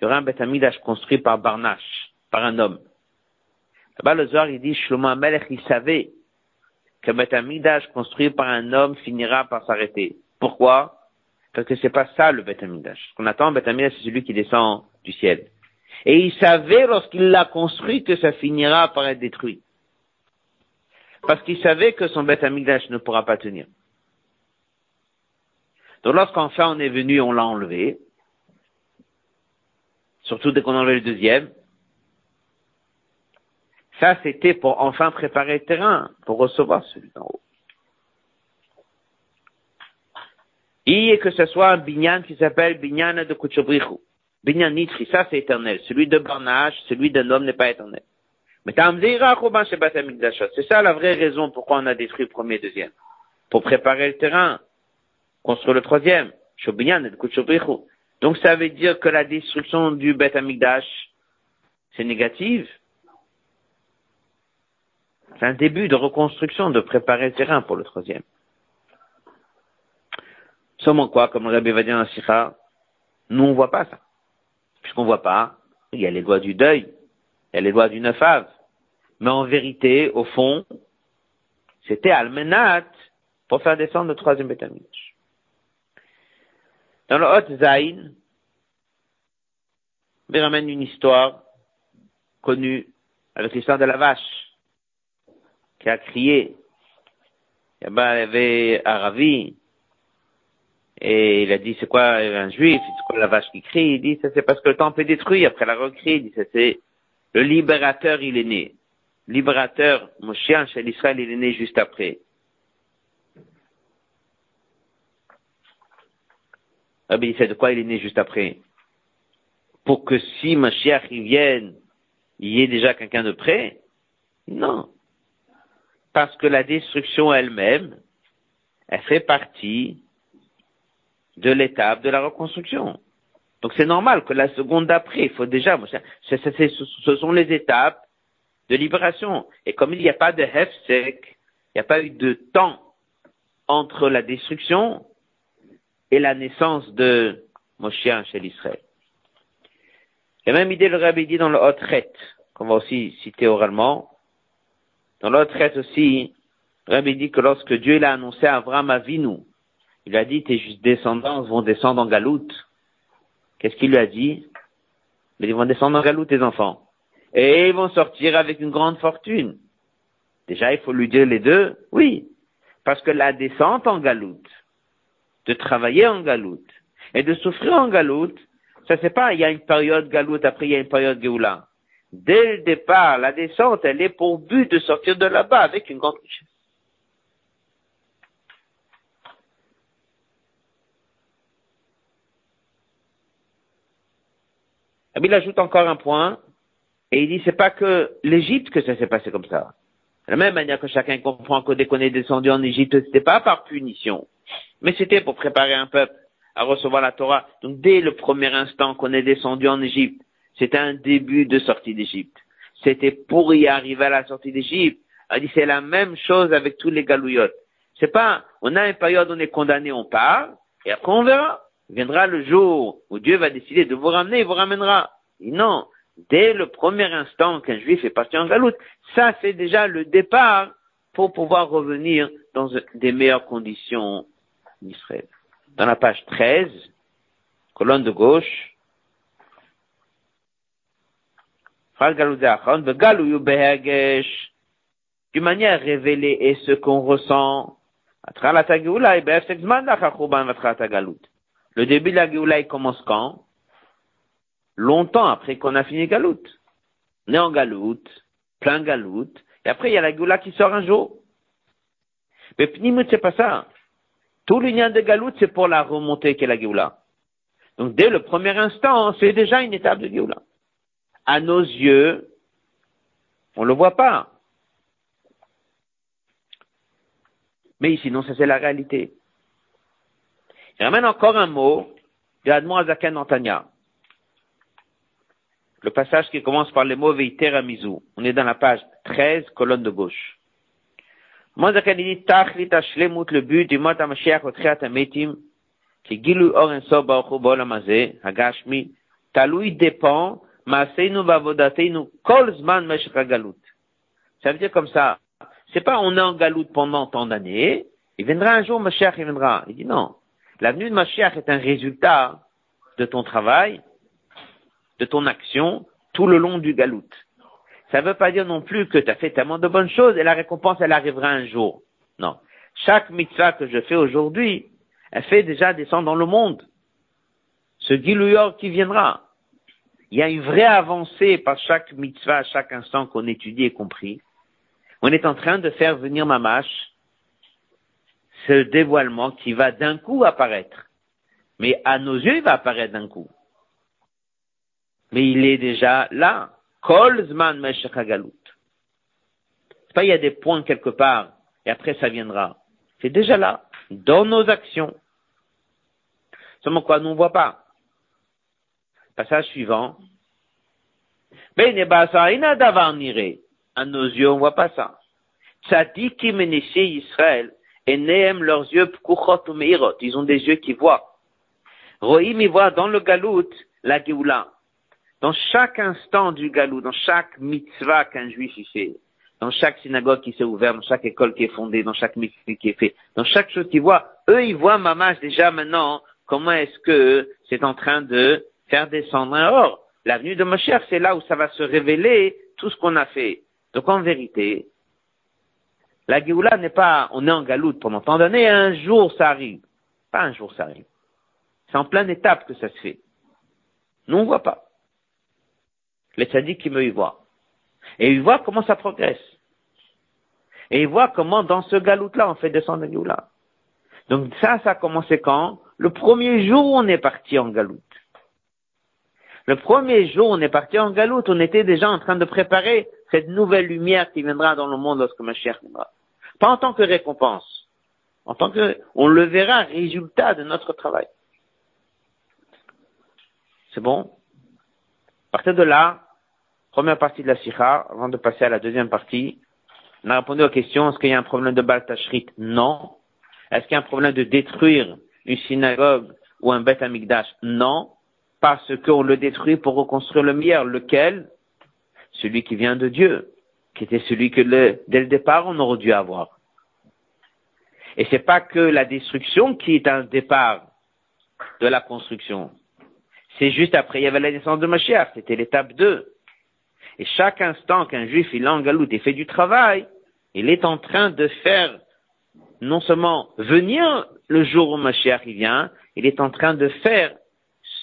il y aura un Beth construit par Barnache, par un homme. Là-bas, le Zohar, il dit, Shlomo Amelech, il savait que Beth construit par un homme finira par s'arrêter. Pourquoi? Parce que c'est pas ça le Beth Ce qu'on attend, Beth c'est celui qui descend du ciel. Et il savait lorsqu'il l'a construit que ça finira par être détruit. Parce qu'il savait que son Beth ne pourra pas tenir. Donc lorsqu'enfin on est venu, on l'a enlevé, surtout dès qu'on enlève le deuxième. Ça, c'était pour enfin préparer le terrain, pour recevoir celui d'en haut. Et que ce soit un binyan qui s'appelle binyan de Kuchobrichu. Binyan Nitri, ça c'est éternel. Celui de Barnage, celui d'un homme n'est pas éternel. Mais c'est ça la vraie raison pourquoi on a détruit le premier et le deuxième. Pour préparer le terrain. Construire le troisième. Binyan de. Donc ça veut dire que la destruction du Beth Amikdash, c'est négatif. C'est un début de reconstruction, de préparer le terrain pour le troisième. Seulement quoi, comme le Rabbi va dire Sikha, nous on voit pas ça. Puisqu'on voit pas, il y a les doigts du deuil, il y a les doigts du neufave. Mais en vérité, au fond, c'était Almenat pour faire descendre le troisième Beth dans le Hot Zain, il ramène une histoire connue avec l'histoire de la vache qui a crié. Il y avait Aravi et il a dit c'est quoi un juif, c'est quoi la vache qui crie? Il dit ça c'est parce que le temple est détruit après la recrie. Il dit ça c'est le libérateur il est né. Libérateur, chien chez l'Israël il est né juste après. Rabbi dit, de quoi il est né juste après? Pour que si Mashiach y vienne, il y ait déjà quelqu'un de près Non. Parce que la destruction elle-même, elle fait partie de l'étape de la reconstruction. Donc c'est normal que la seconde d'après, il faut déjà, ce sont les étapes de libération. Et comme il n'y a pas de hefsek, il n'y a pas eu de temps entre la destruction et la naissance de Moshe chez l'Israël. La même idée le rabbi dit dans le Hotret, qu'on va aussi citer oralement. Dans le Hotret aussi, le rabbi dit que lorsque Dieu l'a annoncé à Abraham Avinu, il a dit tes descendants vont descendre en galoute. Qu'est-ce qu'il lui a dit? Mais ils vont descendre en galoute, tes enfants. Et ils vont sortir avec une grande fortune. Déjà, il faut lui dire les deux. Oui. Parce que la descente en galoute, de travailler en galoute et de souffrir en galoute, ça c'est pas, il y a une période galoute, après il y a une période géoula. Dès le départ, la descente, elle est pour but de sortir de là-bas avec une grande richesse. il ajoute encore un point, et il dit, c'est pas que l'Égypte que ça s'est passé comme ça. De la même manière que chacun comprend que dès qu'on est descendu en Égypte, c'était pas par punition, mais c'était pour préparer un peuple à recevoir la Torah. Donc dès le premier instant qu'on est descendu en Égypte, c'était un début de sortie d'Égypte. C'était pour y arriver à la sortie d'Égypte. Il dit c'est la même chose avec tous les galouillottes. C'est pas, on a une période où on est condamné, on part, et après on verra. Viendra le jour où Dieu va décider de vous ramener, il vous ramènera. non, dès le premier instant qu'un juif est parti en galoute, ça c'est déjà le départ pour pouvoir revenir dans des meilleures conditions Dans la page 13, colonne de gauche, d'une manière révélée et ce qu'on ressent, Le début de la Géoula, il commence quand? Longtemps après qu'on a fini Galout. On est en Galout, plein Galout, et après il y a la Géoula qui sort un jour. Mais Pnimut, c'est pas ça. Tout l'union de Galout, c'est pour la remontée qu'est la Géoula. Donc dès le premier instant, c'est déjà une étape de Géoula. À nos yeux, on le voit pas. Mais sinon, ça c'est la réalité. Il ramène encore un mot de Admon Azaken Antania. Le passage qui commence par les mots Veiter Amizou. On est dans la page 13, colonne de gauche. Mozaken dit Tachlit Ashlemut, le but du mot Hamashiach Otchiat Ametim, qui gilu or en so baruchu ba'olam hazeh, hagashmi, talui dépend, ma'aseinu va'avodateinu kol zman meshech hagalut. Ça veut dire comme ça, c'est pas on est en galoute pendant tant d'années, il viendra un jour, Mashiach, il viendra. Il dit non. L'avenue de Mashiach est un résultat de ton travail, de ton action, tout le long du galoute. Ça ne veut pas dire non plus que tu as fait tellement de bonnes choses et la récompense, elle arrivera un jour. Non. Chaque mitzvah que je fais aujourd'hui, elle fait déjà descendre dans le monde. Ce Gilouyor qui viendra. Il y a une vraie avancée par chaque mitzvah, à chaque instant qu'on étudie et compris. On est en train de faire venir Mamash ce dévoilement qui va d'un coup apparaître. Mais à nos yeux, il va apparaître d'un coup. Mais il est déjà là. Kolzman Meshachagalut. C'est pas il y a des points quelque part et après ça viendra. C'est déjà là, dans nos actions. Seulement quoi, nous ne voit pas. Passage suivant. Ben, à nos yeux, on voit pas ça. Tzadikim et Israël, et Nehem, leurs yeux, ils ont des yeux qui voient. Rohim, ils voient dans le galout la Géoula. Dans chaque instant du galout, dans chaque mitzvah qu'un juif y fait, dans chaque synagogue qui s'est ouverte, dans chaque école qui est fondée, dans chaque mitzvah qui est fait, dans chaque chose qu'ils voient, eux, ils voient Mamash déjà maintenant, comment est-ce que c'est en train de faire descendre un or. L'avenue de Mosher, c'est là où ça va se révéler tout ce qu'on a fait. Donc en vérité, la Géoula n'est pas, on est en galoute pendant tant d'années, un jour ça arrive. Pas un jour ça arrive. C'est en pleine étape que ça se fait. Nous on voit pas. Les tzaddik qui me y voient. Et ils voient comment ça progresse. Et ils voient comment dans ce galoute-là, on fait descendre la Géoula. Donc ça, ça a commencé quand Le premier jour où on est parti en galoute. Le premier jour où on est parti en galoute, on était déjà en train de préparer cette nouvelle lumière qui viendra dans le monde lorsque Mashiach viendra. Pas en tant que récompense, en tant que, on le verra, résultat de notre travail. C'est bon? À partir de là, première partie de la sikha, avant de passer à la deuxième partie, on a répondu aux questions, est-ce qu'il y a un problème de Baltashrit? Non. Est-ce qu'il y a un problème de détruire une synagogue ou un Beth Amikdash? Non. Parce qu'on le détruit pour reconstruire le meilleur. Lequel? celui qui vient de Dieu, qui était celui que dès le départ on aurait dû avoir. Et c'est pas que la destruction qui est un départ de la construction. C'est juste après, il y avait la naissance de Mashiach, c'était l'étape 2. Et chaque instant qu'un juif il en galoute et fait du travail, il est en train de faire non seulement venir le jour où Mashiach il vient, il est en train de faire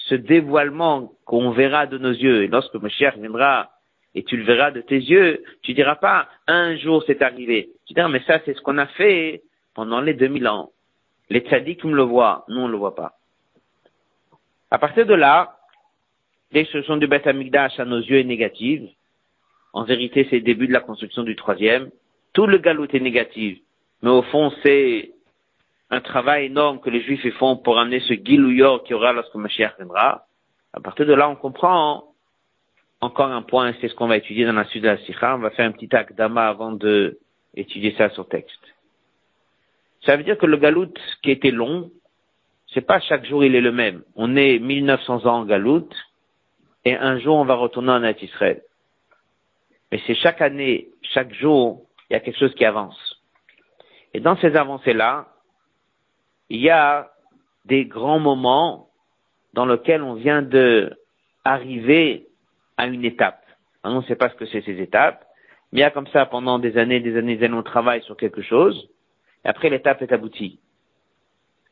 ce dévoilement qu'on verra de nos yeux. Et lorsque Mashiach viendra et tu le verras de tes yeux. Tu diras pas, un jour c'est arrivé. Tu diras, mais ça c'est ce qu'on a fait pendant les 2000 ans. Les tzaddikim le voient, nous on le voit pas. À partir de là, sont du Beth Amikdash à nos yeux est négative, en vérité c'est le début de la construction du troisième, tout le galout est négatif, mais au fond c'est un travail énorme que les juifs font pour amener ce Gilouyor qui aura lorsque Mashiach viendra. À partir de là, on comprend encore un point, c'est ce qu'on va étudier dans la suite de la Sikha. On va faire un petit acte d'ama avant de étudier ça sur texte. Ça veut dire que le galout qui était long, c'est pas chaque jour il est le même. On est 1900 ans en galout, et un jour on va retourner en Israël. Mais c'est chaque année, chaque jour, il y a quelque chose qui avance. Et dans ces avancées-là, il y a des grands moments dans lesquels on vient de arriver à une étape. On ne sait pas ce que c'est ces étapes, mais il y a comme ça pendant des années, des années, des années, on travaille sur quelque chose, et après l'étape est aboutie.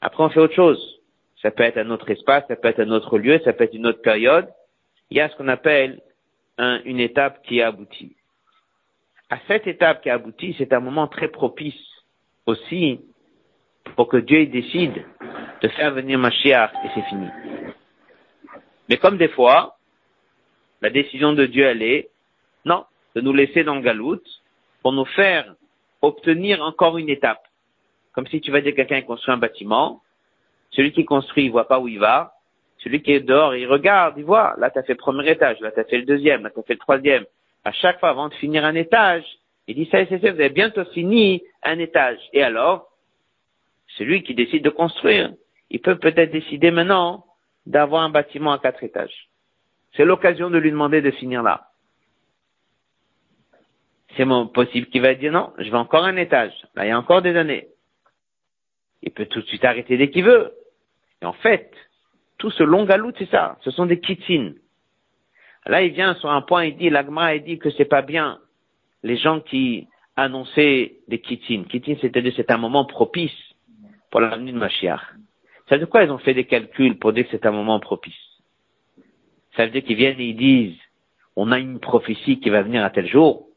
Après, on fait autre chose. Ça peut être un autre espace, ça peut être un autre lieu, ça peut être une autre période. Il y a ce qu'on appelle une étape qui est aboutie. À cette étape qui est aboutie, c'est un moment très propice aussi pour que Dieu décide de faire venir Mashiach et c'est fini. Mais comme des fois, la décision de Dieu, elle est, non, de nous laisser dans le galoute pour nous faire obtenir encore une étape. Comme si tu vas dire quelqu'un construit un bâtiment, celui qui construit, il voit pas où il va, celui qui est dehors, il regarde, il voit, là tu as fait le premier étage, là tu as fait le deuxième, là tu as fait le troisième. À chaque fois, avant de finir un étage, il dit, ça y est, vous avez bientôt fini un étage. Et alors, celui qui décide de construire, il peut peut-être décider maintenant d'avoir un bâtiment à quatre étages. C'est l'occasion de lui demander de finir là. C'est possible qu'il va dire non, je veux encore un étage. Là, il y a encore des années. Il peut tout de suite arrêter dès qu'il veut. Et en fait, tout ce long galout, c'est ça. Ce sont des kitsines. Là, il vient sur un point, il dit, l'agma, il dit que c'est pas bien. Les gens qui annonçaient des kitsines. Kitsines, c'est-à-dire, c'est un moment propice pour la venue de Mashiach. Ça veut dire quoi ils ont fait des calculs pour dire que c'est un moment propice? Ça veut dire qu'ils viennent et ils disent, on a une prophétie qui va venir à tel jour.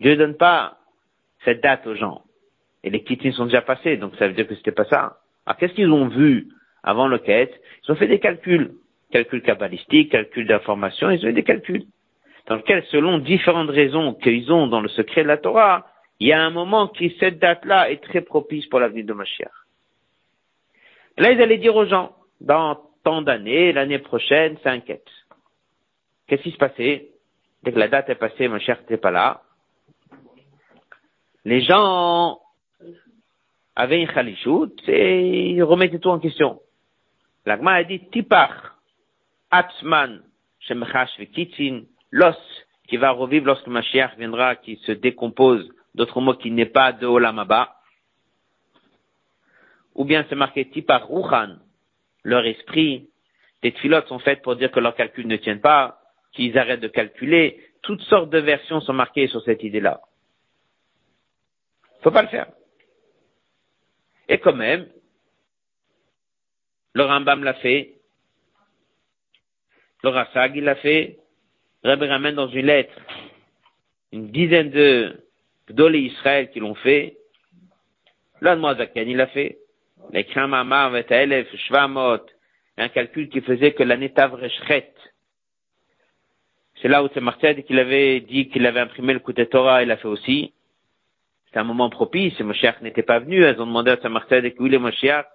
Dieu ne donne pas cette date aux gens. Et les kitsines sont déjà passés, donc ça veut dire que c'était pas ça. Alors qu'est-ce qu'ils ont vu avant le quête Ils ont fait des calculs. Calculs kabbalistiques, calculs d'information, ils ont eu des calculs. Dans lesquels, selon différentes raisons qu'ils ont dans le secret de la Torah, il y a un moment qui, cette date-là, est très propice pour la vie de Mashiach. Là, ils allaient dire aux gens, dans tant d'années, l'année prochaine, c'est un quête. Qu'est-ce qui se passait? Dès que la date est passée, Mashiach n'était pas là. Les gens avaient une chalichout et ils remettaient tout en question. L'agma a dit, tipar, atzman, shemechash vekitzin, l'os qui va revivre lorsque Mashiach viendra, qui se décompose d'autres mots qui n'est pas de Olamaba, ou bien c'est marqué Tipar Ruchan, leur esprit, les tfilotes sont faites pour dire que leurs calculs ne tiennent pas, qu'ils arrêtent de calculer, toutes sortes de versions sont marquées sur cette idée-là. Faut pas le faire. Et quand même, le Rambam l'a fait, le Rassag il l'a fait, Rabbi ramène dans une lettre une dizaine de Gdolé Israël qui l'ont fait. L'Admoazaken, il l'a fait. Les Kramamar, Vetaelef, Shvamot, un calcul qui faisait que l'année Tavreshret, c'est là où Martel qu'il avait dit qu'il avait imprimé le coup de Torah, il l'a fait aussi. C'est un moment propice, Moshiach n'était pas venu, elles ont demandé à Samartel où il est Moshiach?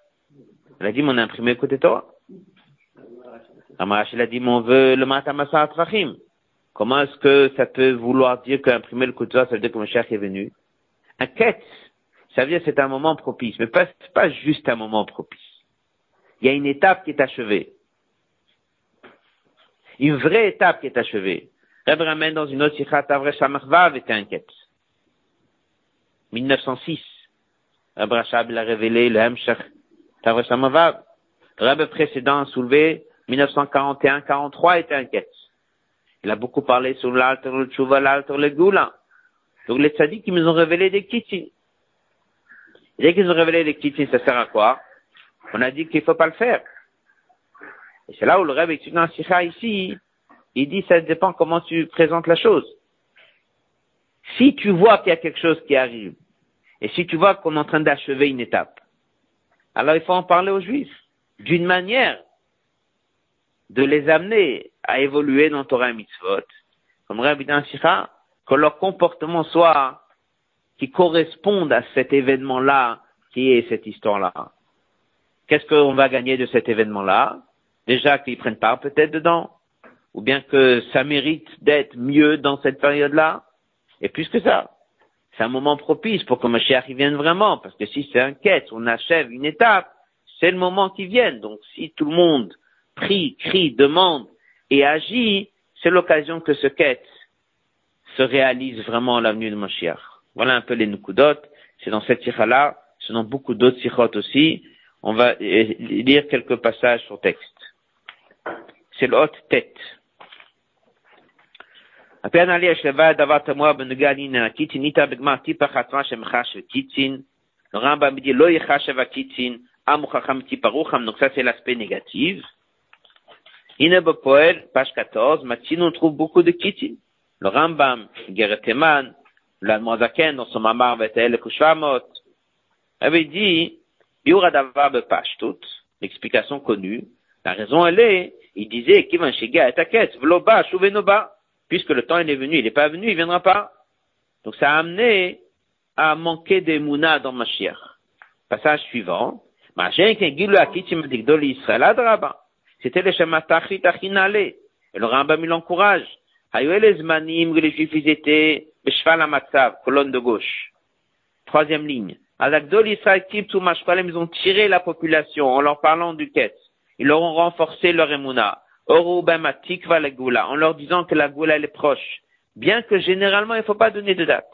Mais on a imprimé le de Torah. Amarash, il a dit, mais on veut le Matamasa Atrachim. Comment est-ce que ça peut vouloir dire qu'imprimer le couteau, ça veut dire que mon cher est venu? Un quête, ça veut dire que c'est un moment propice, mais pas, pas juste un moment propice. Il y a une étape qui est achevée. Une vraie étape qui est achevée. Reb ramène dans une autre sikhat Avre Shamarvav était un quête. 1906. Reb Rachab, a révélé le Hemshech Tavre Shamarvav. Le précédent soulevé 1941-43 était un quête. Il a beaucoup parlé sur l'alter, le tchouva, l'alter, le goula. Donc les tzaddik, ils nous ont révélé des kittis. dès qu'ils ont révélé des kittis, ça sert à quoi? On a dit qu'il faut pas le faire. Et c'est là où le rêve est dans Sikha ici, il dit ça dépend comment tu présentes la chose. Si tu vois qu'il y a quelque chose qui arrive, et si tu vois qu'on est en train d'achever une étape, alors il faut en parler aux juifs, d'une manière de les amener à évoluer dans Torah et Mitzvot, comme Rabbi que leur comportement soit qui corresponde à cet événement-là, qui est cette histoire-là. Qu'est-ce qu'on va gagner de cet événement-là? Déjà qu'ils prennent part peut-être dedans, ou bien que ça mérite d'être mieux dans cette période-là. Et plus que ça, c'est un moment propice pour que Mashiach y vienne vraiment, parce que si c'est un quête, on achève une étape, c'est le moment qui vient. Donc si tout le monde prie, crie, demande et agit, c'est l'occasion que ce quête se réalise vraiment à l'avenue de Mashiach. Voilà un peu les Nukudot. C'est dans cette sikha-là, c'est dans beaucoup d'autres sikhot aussi. On va lire quelques passages sur texte. C'est le haute Donc ça c'est l'aspect négatif. Page 14, Matin on trouve beaucoup de. Le Gereteman, l'Admozaken dans son vetel kushvamot, avait dit, l'explication connue. La raison elle est, il disait, vloba, shuvenoba puisque le temps il est venu, il n'est pas venu, il viendra pas. Donc ça a amené à manquer de Mouna dans Mashiach. Passage suivant. C'était le Shema Tachit. Et le Rambam il l'encourage. les Zmanim, les Juifs ils étaient colonne de gauche. Troisième ligne. Ils ont tiré la population en leur parlant du Ketz. Ils leur ont renforcé leur En leur disant que la goula elle est proche, bien que généralement il ne faut pas donner de date.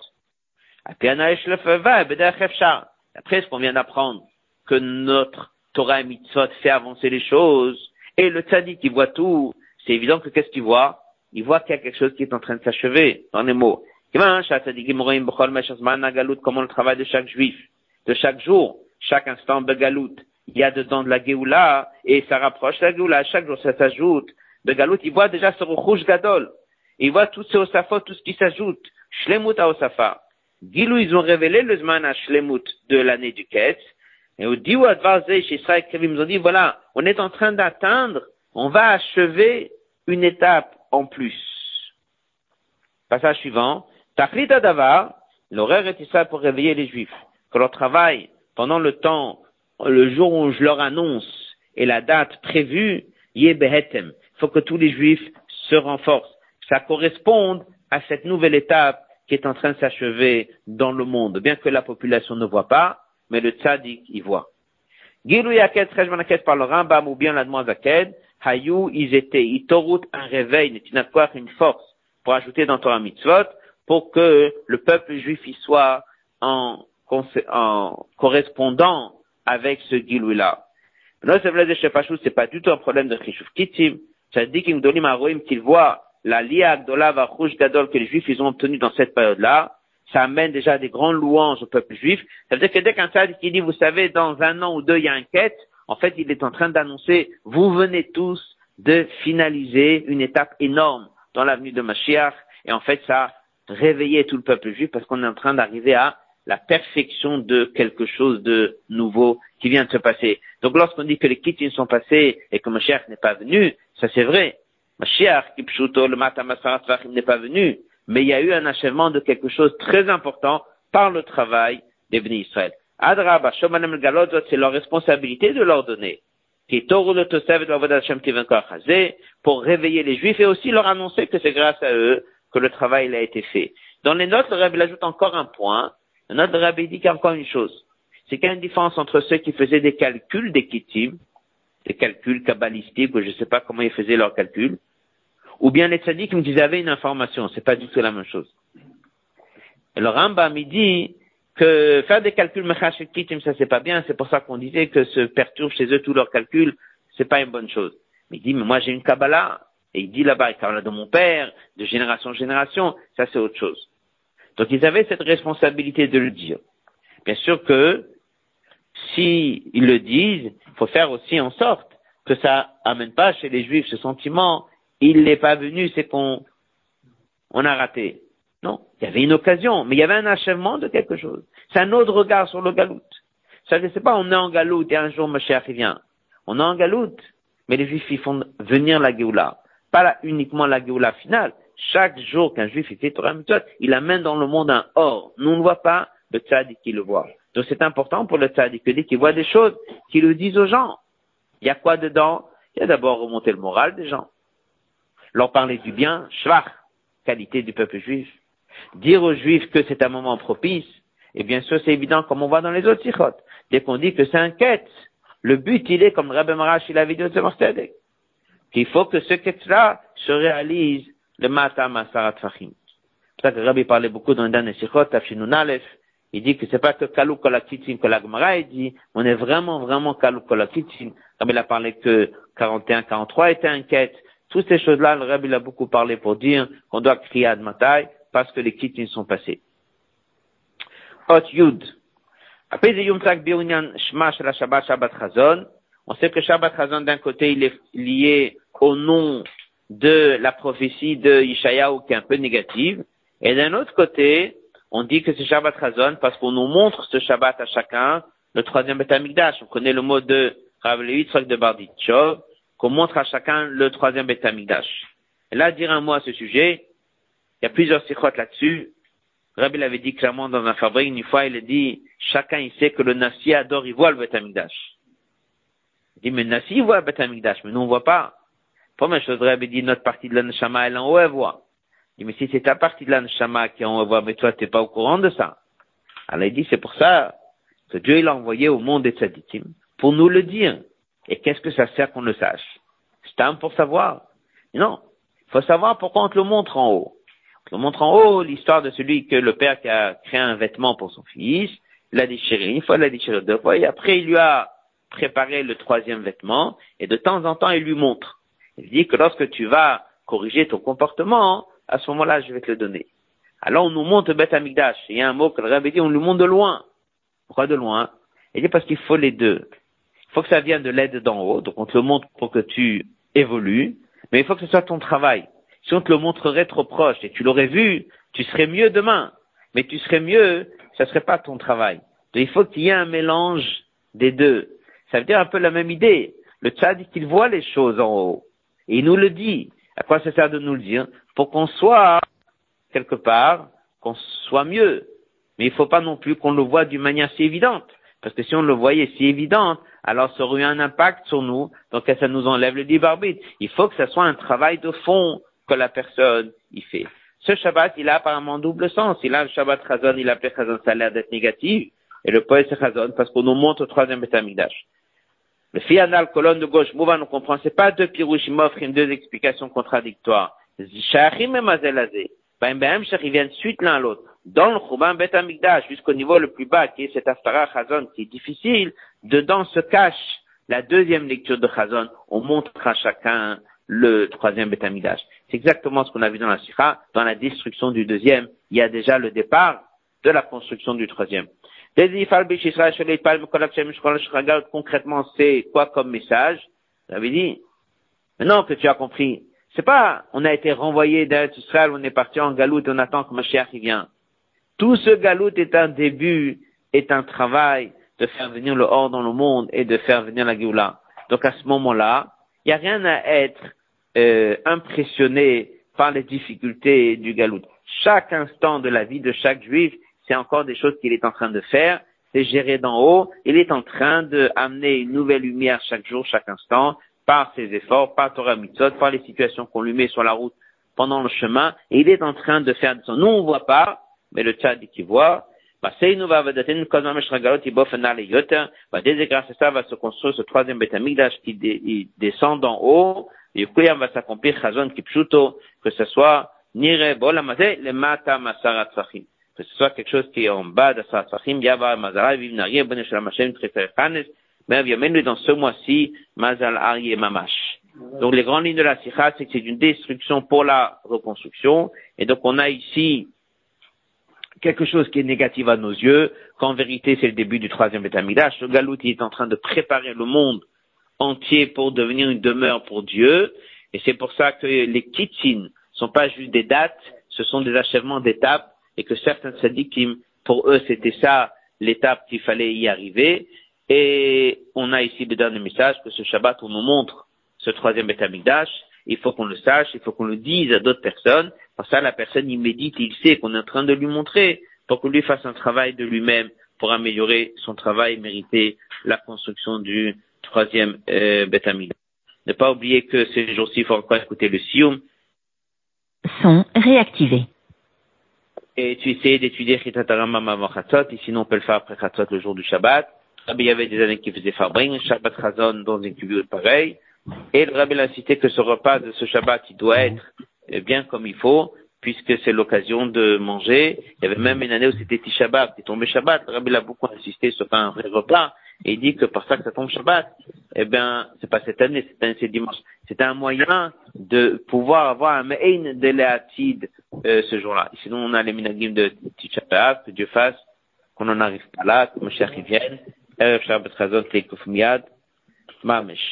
Après ce qu'on vient d'apprendre, que notre Torah et Mitzvot fait avancer les choses, et le tzaddik qui voit tout, c'est évident que qu'est-ce qu'il voit? Il voit qu'il y a quelque chose qui est en train de s'achever, dans les mots. Comment le travail de chaque juif, de chaque jour, chaque instant de il y a dedans de la Géoula, et ça rapproche la Géoula, chaque jour ça s'ajoute. De Galout, il voit déjà ce rouge gadol. Il voit tous ces osafot, tout ce qui s'ajoute. Shlemut à osafa. Gilou, ils ont révélé le zman à Shlemut de l'année du Ketz. Et au Diou chez Israël ils ont dit, voilà, on est en train d'atteindre, on va achever une étape en plus. Passage suivant. Tachlit Adavar, l'horaire est ça pour réveiller les Juifs. Que leur travail, pendant le temps le jour où je leur annonce et la date prévue. Il faut que tous les juifs se renforcent. Ça corresponde à cette nouvelle étape qui est en train de s'achever dans le monde, bien que la population ne voit pas, mais le tzaddik y voit. Gilou Yaket, par le Rambam ou bien la Hayou, ils étaient, Itorut, un réveil, une force, pour ajouter dans Torah Mitzvot, pour que le peuple juif y soit en, en correspondant avec ce Gilou-là. Non, c'est pas du tout un problème de Chishuf Kitim. Ça dit qu'il qu'il voit la Lia Agdola Varouj Gadol que les Juifs ils ont obtenu dans cette période-là. Ça amène déjà des grandes louanges au peuple juif. Ça veut dire que dès qu'un sadique dit, vous savez, dans un an ou deux, il y a une quête, en fait, il est en train d'annoncer, vous venez tous de finaliser une étape énorme dans l'avenue de Mashiach. Et en fait, ça a réveillé tout le peuple juif parce qu'on est en train d'arriver à la perfection de quelque chose de nouveau qui vient de se passer. Donc lorsqu'on dit que les kittins sont passés et que Mashiach n'est pas venu, ça c'est vrai. Mashiach, Kipshuto, le Matamasarat n'est pas venu, mais il y a eu un achèvement de quelque chose de très important par le travail des bénis Israël. Adraba, Shomanem Galot, c'est leur responsabilité de leur donner. Pour réveiller les Juifs et aussi leur annoncer que c'est grâce à eux que le travail a été fait. Dans les notes, le ajoute encore un point, notre rabbi dit encore une chose. C'est qu'il y a une différence entre ceux qui faisaient des calculs des des calculs kabbalistiques, ou je ne sais pas comment ils faisaient leurs calculs, ou bien les tzaddikim qui avaient une information. C'est pas du tout la même chose. Et le Rambam, il dit que faire des calculs mechash kitim, ça c'est pas bien. C'est pour ça qu'on disait que se perturbe chez eux tous leurs calculs, c'est pas une bonne chose. Il dit, mais moi j'ai une Kabbalah. Et il dit là-bas, Kabbalah de mon père, de génération en génération, ça c'est autre chose. Donc ils avaient cette responsabilité de le dire. Bien sûr que si ils le disent, il faut faire aussi en sorte que ça amène pas chez les juifs ce sentiment, il n'est pas venu, c'est qu'on on a raté. Non, il y avait une occasion, mais il y avait un achèvement de quelque chose. C'est un autre regard sur le galout. Ça, ne sais pas, on est en galoute et un jour cher il vient. On est en galoute, mais les juifs ils font venir la Géoula. Pas uniquement la Géoula finale, chaque jour qu'un juif fait Torah Mitzvot, il amène dans le monde un or. Nous ne voit pas, le tzaddik qui le voit. Donc c'est important pour le tzaddik qu'il voit des choses, qu'il le dise aux gens. Il y a quoi dedans? Il y a d'abord remonter le moral des gens. Leur parler du bien, schwach, qualité du peuple juif. Dire aux juifs que c'est un moment propice. Et bien sûr, c'est évident comme on voit dans les autres sikhot. Dès qu'on dit que c'est un quête, le but il est, comme Rabbi Marash il avait dit au qu'il faut que ce quête-là se réalise le matam asarat fachim. C'est ça que Rabbi parlait beaucoup dans le dernier sikhot, Afshinun Aleph. Il dit que c'est pas que kalou kolakitim que la Gemara dit, on est vraiment, vraiment kalou kolakitim. Rabbi il a parlé que 41, 43 était un Toutes ces choses-là, le Rabbi a beaucoup parlé pour dire qu'on doit crier à Matai parce que les Kitin sont passés. Hot Yud. Après Yom Shma Shabbat Shabbat Chazon, on sait que Shabbat Chazon d'un côté il est lié au nom de la prophétie de Ishayahu qui est un peu négative, et d'un autre côté, on dit que c'est Shabbat Chazon parce qu'on nous montre ce Shabbat à chacun, le troisième Betamikdash. On connaît le mot de Rav Levitzrak de Barditchov, qu'on montre à chacun le troisième Betamikdash. Et là, dire un mot à ce sujet, il y a plusieurs sikhot là-dessus. Rabbi l'avait dit clairement dans un fabrique, une fois, il a dit, chacun il sait que le Nassi adore, il voit le Betamikdash. Il dit, mais le Nassi, il voit le Betamikdash, mais nous on voit pas. Première chose, Rabbi dit, notre partie de l'Anshama, elle est en voit. Il dit, mais si c'est ta partie de l'Anshama qui est en voit, mais toi, t'es pas au courant de ça. Alors il dit, c'est pour ça que Dieu, il a envoyé au monde des tzadikim pour nous le dire. Et qu'est-ce que ça sert qu'on le sache? C'est un pour savoir. non. Il faut savoir pourquoi on te le montre en haut. On montre en haut l'histoire de celui que le père qui a créé un vêtement pour son fils, l'a déchiré une fois, l'a déchiré deux fois, et après il lui a préparé le troisième vêtement, et de temps en temps il lui montre. Il dit que lorsque tu vas corriger ton comportement, à ce moment-là, je vais te le donner. Alors on nous montre Beth Amigdash. Il y a un mot que le rabbi dit, on nous montre de loin. Pourquoi de loin? Il dit parce qu'il faut les deux. Il faut que ça vienne de l'aide d'en haut, donc on te le montre pour que tu évolues, mais il faut que ce soit ton travail. Si on te le montrerait trop proche et tu l'aurais vu, tu serais mieux demain. Mais tu serais mieux, ça serait pas ton travail. Donc il faut qu'il y ait un mélange des deux. Ça veut dire un peu la même idée. Le dit qu'il voit les choses en haut. Et il nous le dit. À quoi ça sert de nous le dire Pour qu'on soit quelque part, qu'on soit mieux. Mais il ne faut pas non plus qu'on le voit d'une manière si évidente. Parce que si on le voyait si évidente, alors ça aurait eu un impact sur nous, donc ça nous enlève le libre arbitre. Il faut que ça soit un travail de fond, que la personne y fait. Ce Shabbat, il a apparemment double sens. Il a le Shabbat Chazon, il appelé Chazon, ça a l'air d'être négatif. Et le poète Chazon parce qu'on nous montre au troisième Betamigdash. Le fianal, colonne de gauche, Mouva, nous comprend, c'est pas deux pirouchim offrent deux explications contradictoires. Zishachim et Mazelazé. Ben, ben, ils viennent suite l'un à l'autre. Dans le Chouban Betamigdash, jusqu'au niveau le plus bas, qui est cet Aftara Chazon, qui est difficile, dedans se cache la deuxième lecture de Chazon. On montre à chacun le troisième Betamidash. C'est exactement ce qu'on a vu dans la Sikha. Dans la destruction du deuxième, il y a déjà le départ de la construction du troisième. Concrètement, c'est quoi comme message J'avais dit, maintenant que tu as compris, c'est pas, on a été renvoyé d'Israël, on est parti en galout et on attend que Mashiach y vient. Tout ce galout est un début, est un travail de faire venir le hors dans le monde et de faire venir la Géoula. Donc à ce moment-là, il n'y a rien à être euh, impressionné par les difficultés du galout. Chaque instant de la vie de chaque juif, c'est encore des choses qu'il est en train de faire, c'est géré d'en haut, il est en train d'amener une nouvelle lumière chaque jour, chaque instant, par ses efforts, par Torah Mitzot, par les situations qu'on lui met sur la route pendant le chemin, et il est en train de faire Nous, on voit pas, mais le Tchad qui voit, bah, dès grâce à ça va se construire ce troisième Betamigdash qui descend d'en haut, et va s'accomplir Chazon Kipshuto, que ce soit Nire Bolamazé, le Mata Masarat Sachim. Que ce soit quelque chose qui est en bas de Sarat Sachim, Yava Mazara, Viv Narie, Boneshalam Hashem, Triferchanes, mais lui dans ce mois-ci, Mazal Ari Mamash. Donc les grandes lignes de la Sikha, c'est que c'est une destruction pour la reconstruction, et donc on a ici quelque chose qui est négatif à nos yeux, qu'en vérité c'est le début du troisième Betamidash. Le Galout est en train de préparer le monde entier pour devenir une demeure pour Dieu, et c'est pour ça que les ne sont pas juste des dates, ce sont des achèvements d'étapes, et que certains sadikim, pour eux c'était ça l'étape qu'il fallait y arriver, et on a ici le dernier message que ce Shabbat on nous montre ce troisième Betamidash, il faut qu'on le sache, il faut qu'on le dise à d'autres personnes, que ça, la personne, il médite, il sait qu'on est en train de lui montrer pour que lui fasse un travail de lui-même pour améliorer son travail, mériter la construction du troisième euh, Ne pas oublier que ces jours-ci, il faut encore écouter le Sioum. Sont réactivés. Et tu essayes d'étudier Chitatarama avant Chatzot, et sinon on peut le faire après Chatzot le jour du Shabbat. Il y avait des années qui faisaient Fabring, Shabbat Chazon dans une cubule pareil. Et le Rabbi a cité que ce repas de ce Shabbat, il doit être eh bien comme il faut, puisque c'est l'occasion de manger. Il y avait même une année où c'était Tishabab, c'est tombé Shabbat. Le Rabbi a beaucoup insisté sur un vrai repas. Et il dit que pour ça que ça tombe Shabbat, eh bien, c'est pas cette année, cette année c'est dimanche. C'est un moyen de pouvoir avoir un Me'in de l'Atid euh, ce jour-là. Sinon, on a les minagim de Tisha que Dieu fasse qu'on n'en arrive pas là, que vienne. Chazon Teikuf Miad, Mamesh.